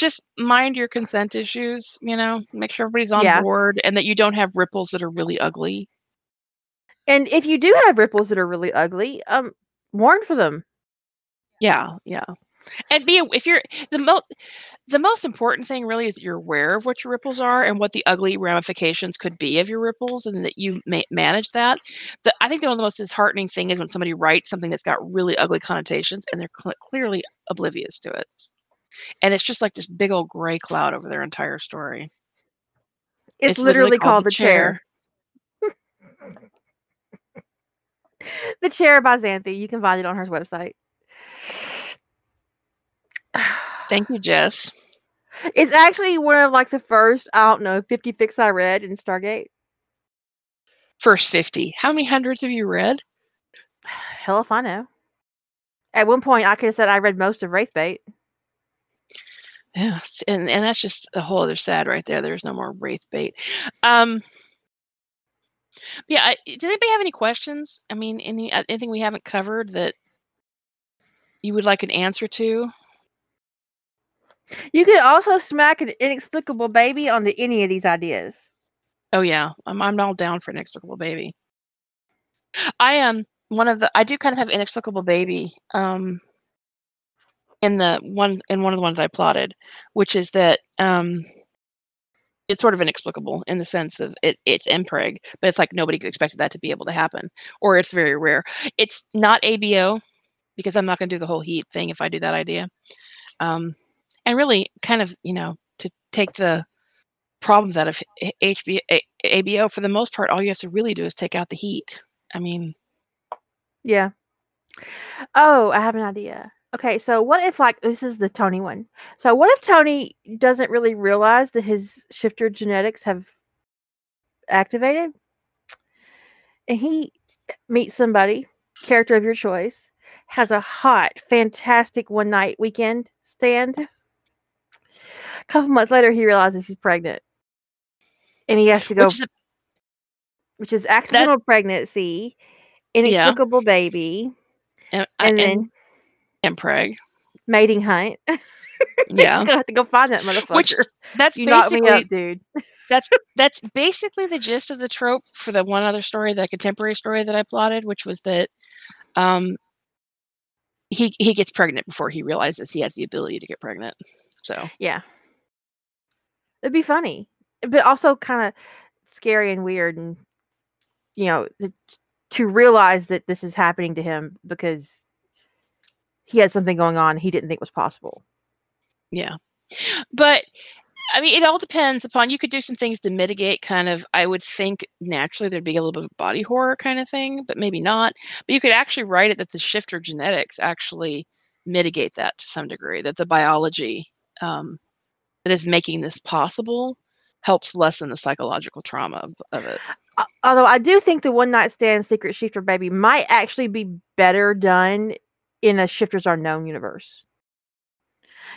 just mind your consent issues you know make sure everybody's on yeah. board and that you don't have ripples that are really ugly. And if you do have ripples that are really ugly um warn for them. Yeah yeah. And be if you're the most the most important thing really is that you're aware of what your ripples are and what the ugly ramifications could be of your ripples and that you ma- manage that. The, i think the one of the most disheartening thing is when somebody writes something that's got really ugly connotations and they're cl- clearly oblivious to it and it's just like this big old gray cloud over their entire story it's, it's literally, literally, called, called the chair, chair. [laughs] the chair by xanthi you can find it on her website Thank you, Jess. It's actually one of like the first, I don't know, 50 fics I read in Stargate. First 50. How many hundreds have you read? Hell if I know. At one point, I could have said I read most of Wraithbait. Yeah, and and that's just a whole other sad right there. There's no more wraith bait. Um, yeah, I, does anybody have any questions? I mean, any uh, anything we haven't covered that you would like an answer to? You could also smack an inexplicable baby onto any of these ideas. Oh yeah, I'm I'm all down for an inexplicable baby. I am um, one of the I do kind of have inexplicable baby um in the one in one of the ones I plotted, which is that um it's sort of inexplicable in the sense of it, it's mpreg, but it's like nobody expected that to be able to happen, or it's very rare. It's not ABO because I'm not going to do the whole heat thing if I do that idea. Um, and really, kind of, you know, to take the problems out of HB, ABO, for the most part, all you have to really do is take out the heat. I mean, yeah. Oh, I have an idea. Okay, so what if like this is the Tony one? So what if Tony doesn't really realize that his shifter genetics have activated? And he meets somebody, character of your choice, has a hot, fantastic one night weekend stand. A couple months later he realizes he's pregnant. And he has to go which is, which is accidental that, pregnancy, inexplicable yeah. baby. Uh, and, and then mpreg. Mating hunt. [laughs] Yeah. gonna have to go find that motherfucker. Which that's you basically, up, dude. that's [laughs] that's basically the gist of the trope for the one other story, that contemporary story that I plotted, which was that um he he gets pregnant before he realizes he has the ability to get pregnant. So yeah. It'd be funny. But also kind of scary and weird and you know, to realize that this is happening to him because he had something going on he didn't think was possible. Yeah. But I mean, it all depends upon. You could do some things to mitigate, kind of. I would think naturally there'd be a little bit of body horror kind of thing, but maybe not. But you could actually write it that the shifter genetics actually mitigate that to some degree. That the biology um, that is making this possible helps lessen the psychological trauma of, of it. Although I do think the one night stand secret shifter baby might actually be better done in a shifters are known universe.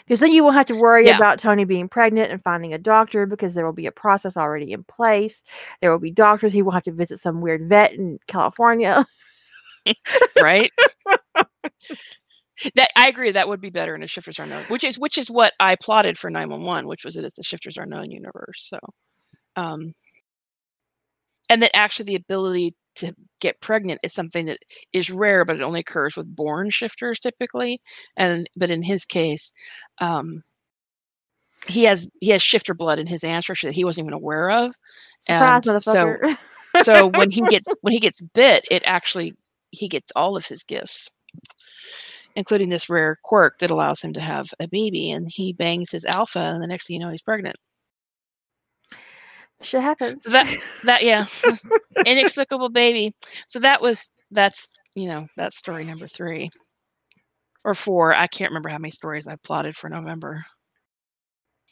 Because then you won't have to worry yeah. about Tony being pregnant and finding a doctor because there will be a process already in place. There will be doctors. He will have to visit some weird vet in California. [laughs] right? that I agree that would be better in a shifters are known, which is which is what I plotted for 911, which was that it's the shifters are known universe. So um and that actually the ability to get pregnant is something that is rare, but it only occurs with born shifters typically. And but in his case, um, he has he has shifter blood in his ancestry that he wasn't even aware of. Surprise, and so so when he [laughs] gets when he gets bit, it actually he gets all of his gifts, including this rare quirk that allows him to have a baby. And he bangs his alpha, and the next thing you know, he's pregnant. Shit happens. So that that yeah, [laughs] inexplicable baby. So that was that's you know that's story number three or four. I can't remember how many stories I plotted for November.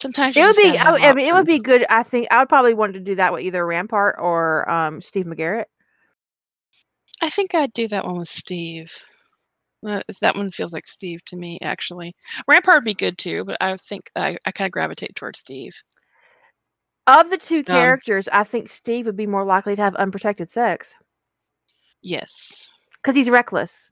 Sometimes it would be. I, I mean, it would be good. I think I would probably want to do that with either Rampart or um, Steve McGarrett. I think I'd do that one with Steve. Uh, that one feels like Steve to me, actually. Rampart would be good too, but I think I, I kind of gravitate towards Steve. Of the two Um, characters, I think Steve would be more likely to have unprotected sex yes. because he's reckless.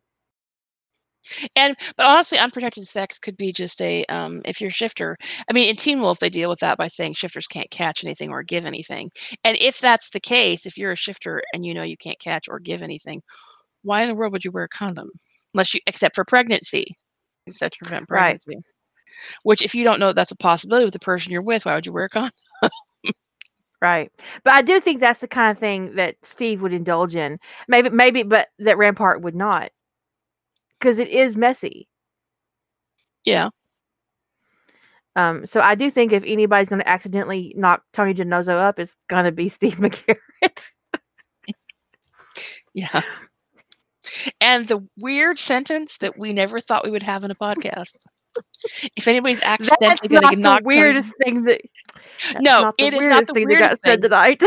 And but honestly, unprotected sex could be just a um if you're shifter. I mean, in Teen Wolf, they deal with that by saying shifters can't catch anything or give anything. And if that's the case, if you're a shifter and you know you can't catch or give anything, why in the world would you wear a condom? Unless you except for pregnancy. Except to prevent Right. pregnancy. Which if you don't know that's a possibility with the person you're with, why would you wear a condom? [laughs] Right. But I do think that's the kind of thing that Steve would indulge in. Maybe maybe but that Rampart would not. Cuz it is messy. Yeah. Um so I do think if anybody's going to accidentally knock Tony DiNozzo up it's going to be [laughs] Steve McGarrett. [laughs] yeah. And the weird sentence that we never thought we would have in a podcast. If anybody's accidentally going to the knock Tony's weirdest thing that. No, the it is weirdest not the thing that got said tonight.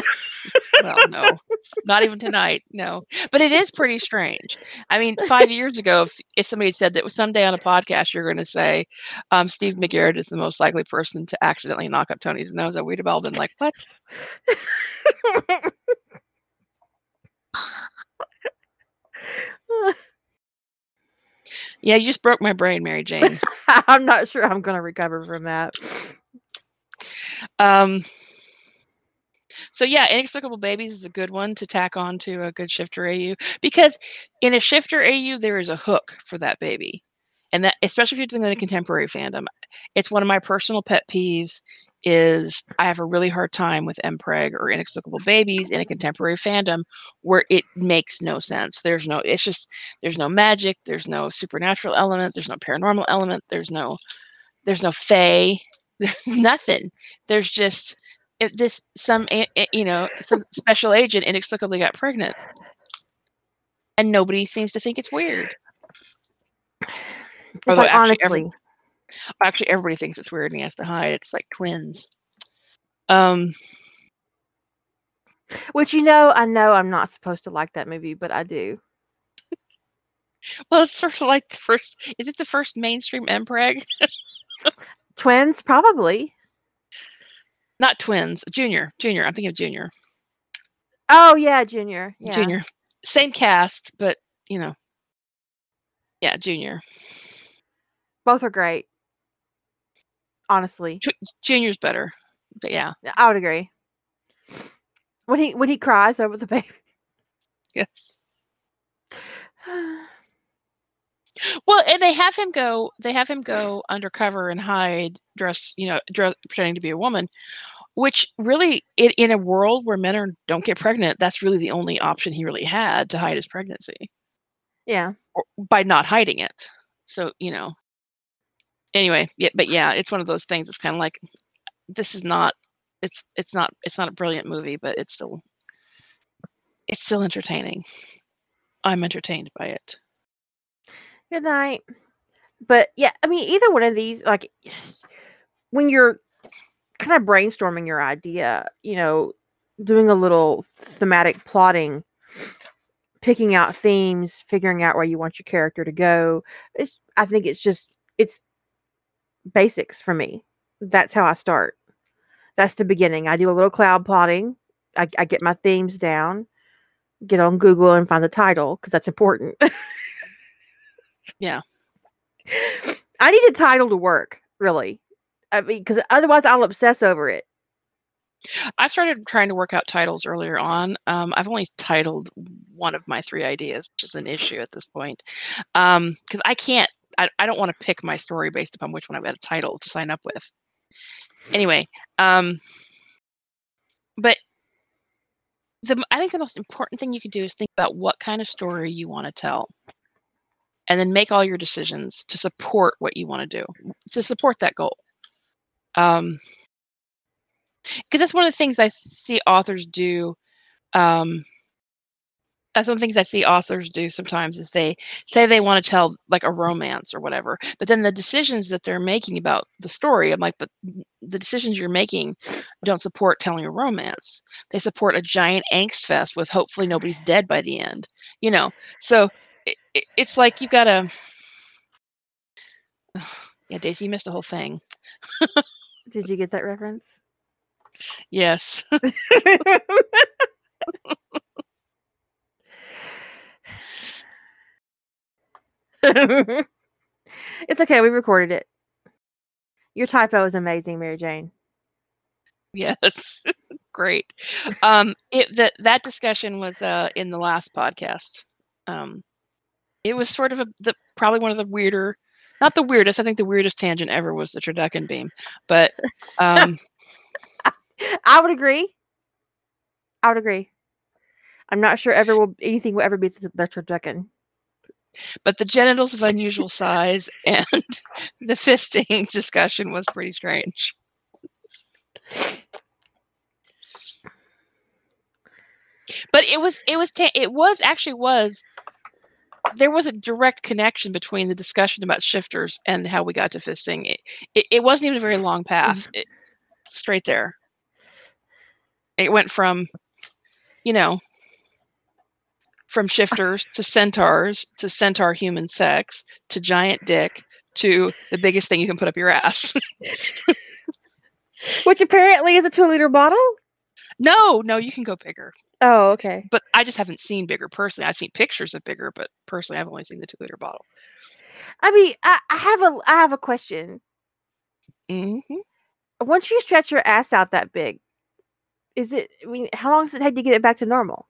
well, no, not even tonight. No, but it is pretty strange. I mean, five years ago, if, if somebody had said that someday on a podcast you're going to say um, Steve McGarrett is the most likely person to accidentally knock up Tony DiNozzo, we'd have all been like, "What?" [laughs] Yeah, you just broke my brain, Mary Jane. [laughs] I'm not sure I'm going to recover from that. Um, so yeah, inexplicable babies is a good one to tack on to a good shifter AU because in a shifter AU there is a hook for that baby, and that especially if you're doing a contemporary fandom, it's one of my personal pet peeves. Is I have a really hard time with MPreg or inexplicable babies in a contemporary fandom where it makes no sense. There's no, it's just there's no magic, there's no supernatural element, there's no paranormal element, there's no, there's no fae, there's [laughs] nothing. There's just it, this some you know some special agent inexplicably got pregnant and nobody seems to think it's weird Although like, actually every- honestly, actually everybody thinks it's weird and he has to hide it's like twins um which you know, I know I'm not supposed to like that movie, but I do. well it's sort of like the first is it the first mainstream mpreg Twins, probably. not twins junior junior i'm thinking of junior Oh yeah, Junior. Yeah. junior same cast but you know yeah junior Both are great. Honestly, junior's better but yeah I would agree. When he when he cries over the [laughs] baby. yes [sighs] Well, and they have him go. They have him go undercover and hide, dress, you know, dress, pretending to be a woman. Which really, in, in a world where men are don't get pregnant, that's really the only option he really had to hide his pregnancy yeah. or, by not hiding it. So you know. Anyway, yeah, but yeah, it's one of those things. It's kind of like this is not. It's it's not it's not a brilliant movie, but it's still it's still entertaining. I'm entertained by it. Good night. But yeah, I mean, either one of these, like when you're kind of brainstorming your idea, you know, doing a little thematic plotting, picking out themes, figuring out where you want your character to go. It's, I think it's just, it's basics for me. That's how I start. That's the beginning. I do a little cloud plotting. I, I get my themes down, get on Google and find the title because that's important. [laughs] Yeah. I need a title to work, really. I mean, because otherwise I'll obsess over it. I started trying to work out titles earlier on. Um, I've only titled one of my three ideas, which is an issue at this point. Because I can't, I, I don't want to pick my story based upon which one I've got a title to sign up with. Anyway, um, but the I think the most important thing you can do is think about what kind of story you want to tell. And then make all your decisions to support what you want to do, to support that goal. Um, because that's one of the things I see authors do. Um, that's one of the things I see authors do sometimes is they say they want to tell like a romance or whatever, but then the decisions that they're making about the story, I'm like, but the decisions you're making don't support telling a romance. They support a giant angst fest with hopefully nobody's dead by the end, you know. So it, it, it's like you've gotta. [sighs] Yeah, Daisy, you missed the whole thing. Did you get that reference? Yes. [laughs] [laughs] [laughs] it's okay. We recorded it. Your typo is amazing, Mary Jane. Yes, [laughs] great. Um, it that that discussion was uh, in the last podcast. Um, it was sort of a the probably one of the weirder, not the weirdest. I think the weirdest tangent ever was the turducken beam, but [laughs] um, I would agree. I would agree. I'm not sure ever will anything will ever beat the, turducken. but the genitals of unusual size [laughs] and the fisting [laughs] discussion was pretty strange. But it was it was ta- it was actually was there was a direct connection between the discussion about shifters and how we got to fisting. It, it, it wasn't even a very long path. Mm-hmm. It, straight there. It went from, you know, from shifters to centaurs to centaur human sex to giant dick to the biggest thing you can put up your ass. [laughs] Which apparently is a two liter bottle. no, no, you can go bigger. Oh, okay. But I just haven't seen bigger personally. I've seen pictures of bigger, but personally, I've only seen the two liter bottle. I mean, I, I have a I have a question. hmm Once you stretch your ass out that big, is it? I mean, how long does it take to get it back to normal?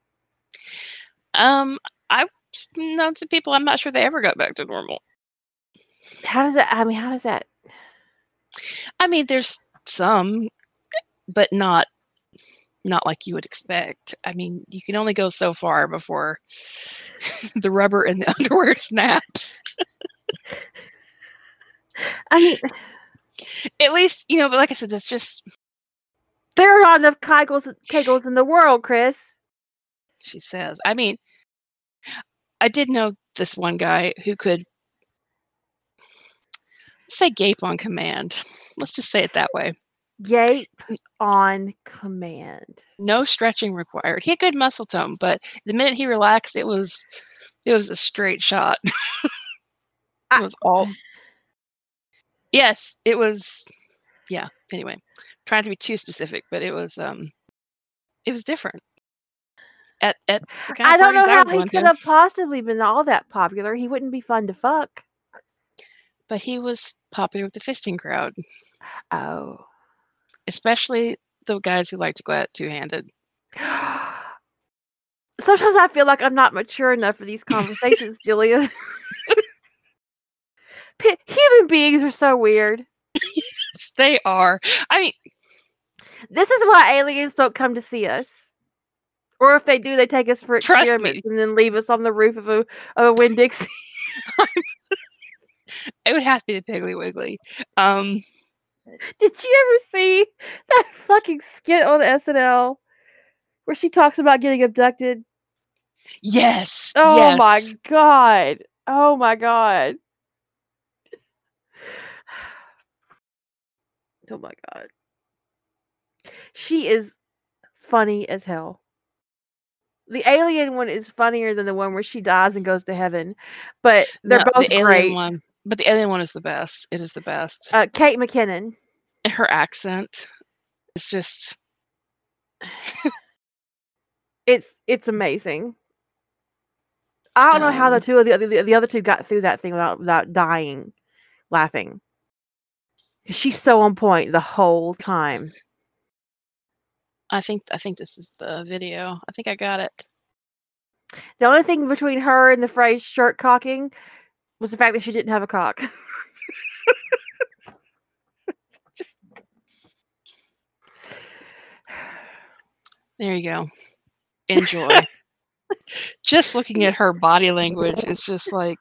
Um, I've known some people. I'm not sure they ever got back to normal. How does that? I mean, how does that? I mean, there's some, but not not like you would expect. I mean, you can only go so far before [laughs] the rubber in the [laughs] underwear snaps. I mean, At least, you know, but like I said, that's just there are not enough kegels kegels in the world, Chris. She says. I mean, I did know this one guy who could say gape on command. Let's just say it that way. Gape on command. No stretching required. He had good muscle tone, but the minute he relaxed, it was it was a straight shot. I- [laughs] it was all Yes, it was yeah. Anyway, trying to be too specific, but it was um it was different. At at the kind I don't know how he could have possibly been all that popular. He wouldn't be fun to fuck. but he was popular with the fisting crowd, Oh. especially the guys who like to go out two handed. [gasps] Sometimes I feel like I'm not mature enough for these conversations, Julia. [laughs] [laughs] P- human beings are so weird. They are. I mean, This is why aliens don't come to see us. Or if they do, they take us for Trust me. experiments and then leave us on the roof of a of a Winn [laughs] Dixie. it would have to be the Piggly Wiggly. Um, Did you ever see that fucking skit on SNL where she talks about getting abducted? yes. Oh my god. Oh my god. [sighs] Oh my god. She is funny as hell. The alien one is funnier than the one where she dies and goes to heaven, but they're No, both the alien great. one, but the alien one is the best. It is the best. Uh, Kate McKinnon. Her accent is just [sighs] It's it's amazing. I don't know how the Um, two of the other the, the other two got through that thing without without dying, laughing. She's so on point the whole time. I think I think this is the video. I think I got it. The only thing between her and the phrase shirt cocking was the fact that she didn't have a cock. [laughs] Just- There you go. Enjoy. [laughs] just looking at her body language [laughs] is just like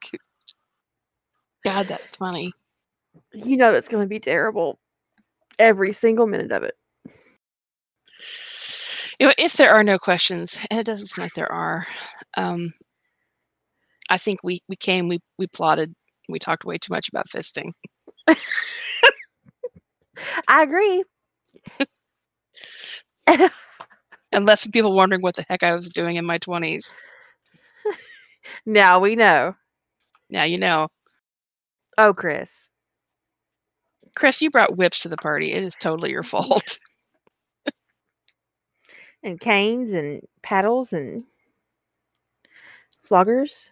God, that's funny. you know it's going to be terrible every single minute of it. You know, if there are no questions, and it doesn't seem like there are, um, I think we we came, we we plotted, we talked way too much about fisting. [laughs] I agree. And left some people wondering what the heck I was doing in my twenties. [laughs] now we know. Now you know. Oh, Chris. Chris, you brought whips to the party. It is totally your [laughs] fault. And canes and paddles and floggers.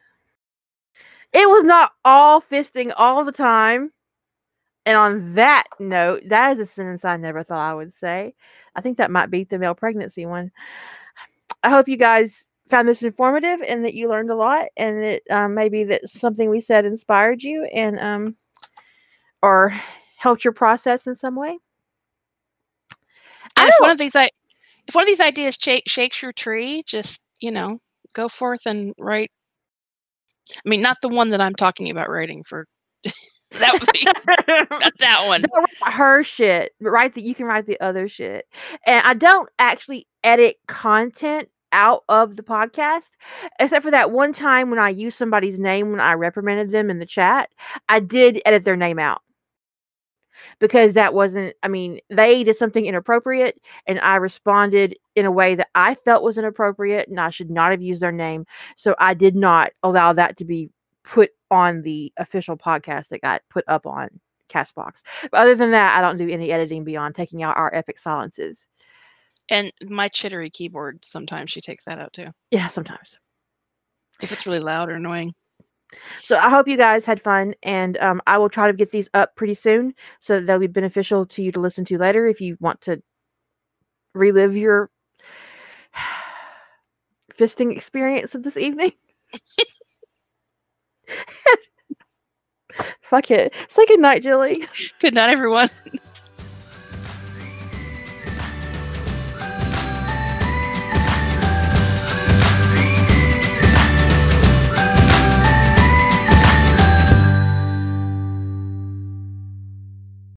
It was not all fisting all the time. And on that note, that is a sentence I never thought I would say. I think that might beat the male pregnancy one. I hope you guys found this informative and that you learned a lot and that um, maybe that something we said inspired you and um or helped your process in some way. I if one of these I if one of these ideas shake, shakes your tree, just you know, go forth and write. I mean, not the one that I'm talking about writing for. [laughs] that would be not that [laughs] one. Her shit, but write that you can write the other shit. And I don't actually edit content out of the podcast, except for that one time when I used somebody's name when I reprimanded them in the chat. I did edit their name out because that wasn't, I mean, they did something inappropriate and I responded in a way that I felt was inappropriate and I should not have used their name. So I did not allow that to be put on the official podcast that got put up on Castbox. But other than that, I don't do any editing beyond taking out our epic silences. And my chittery keyboard, sometimes she takes that out too. Yeah, sometimes. If it's really loud or annoying. So I hope you guys had fun, and um, I will try to get these up pretty soon, so they'll be beneficial to you to listen to later if you want to relive your [sighs] fisting experience of this evening. [laughs] [laughs] Fuck it. Say good night, Jilly. Good night, everyone. [laughs]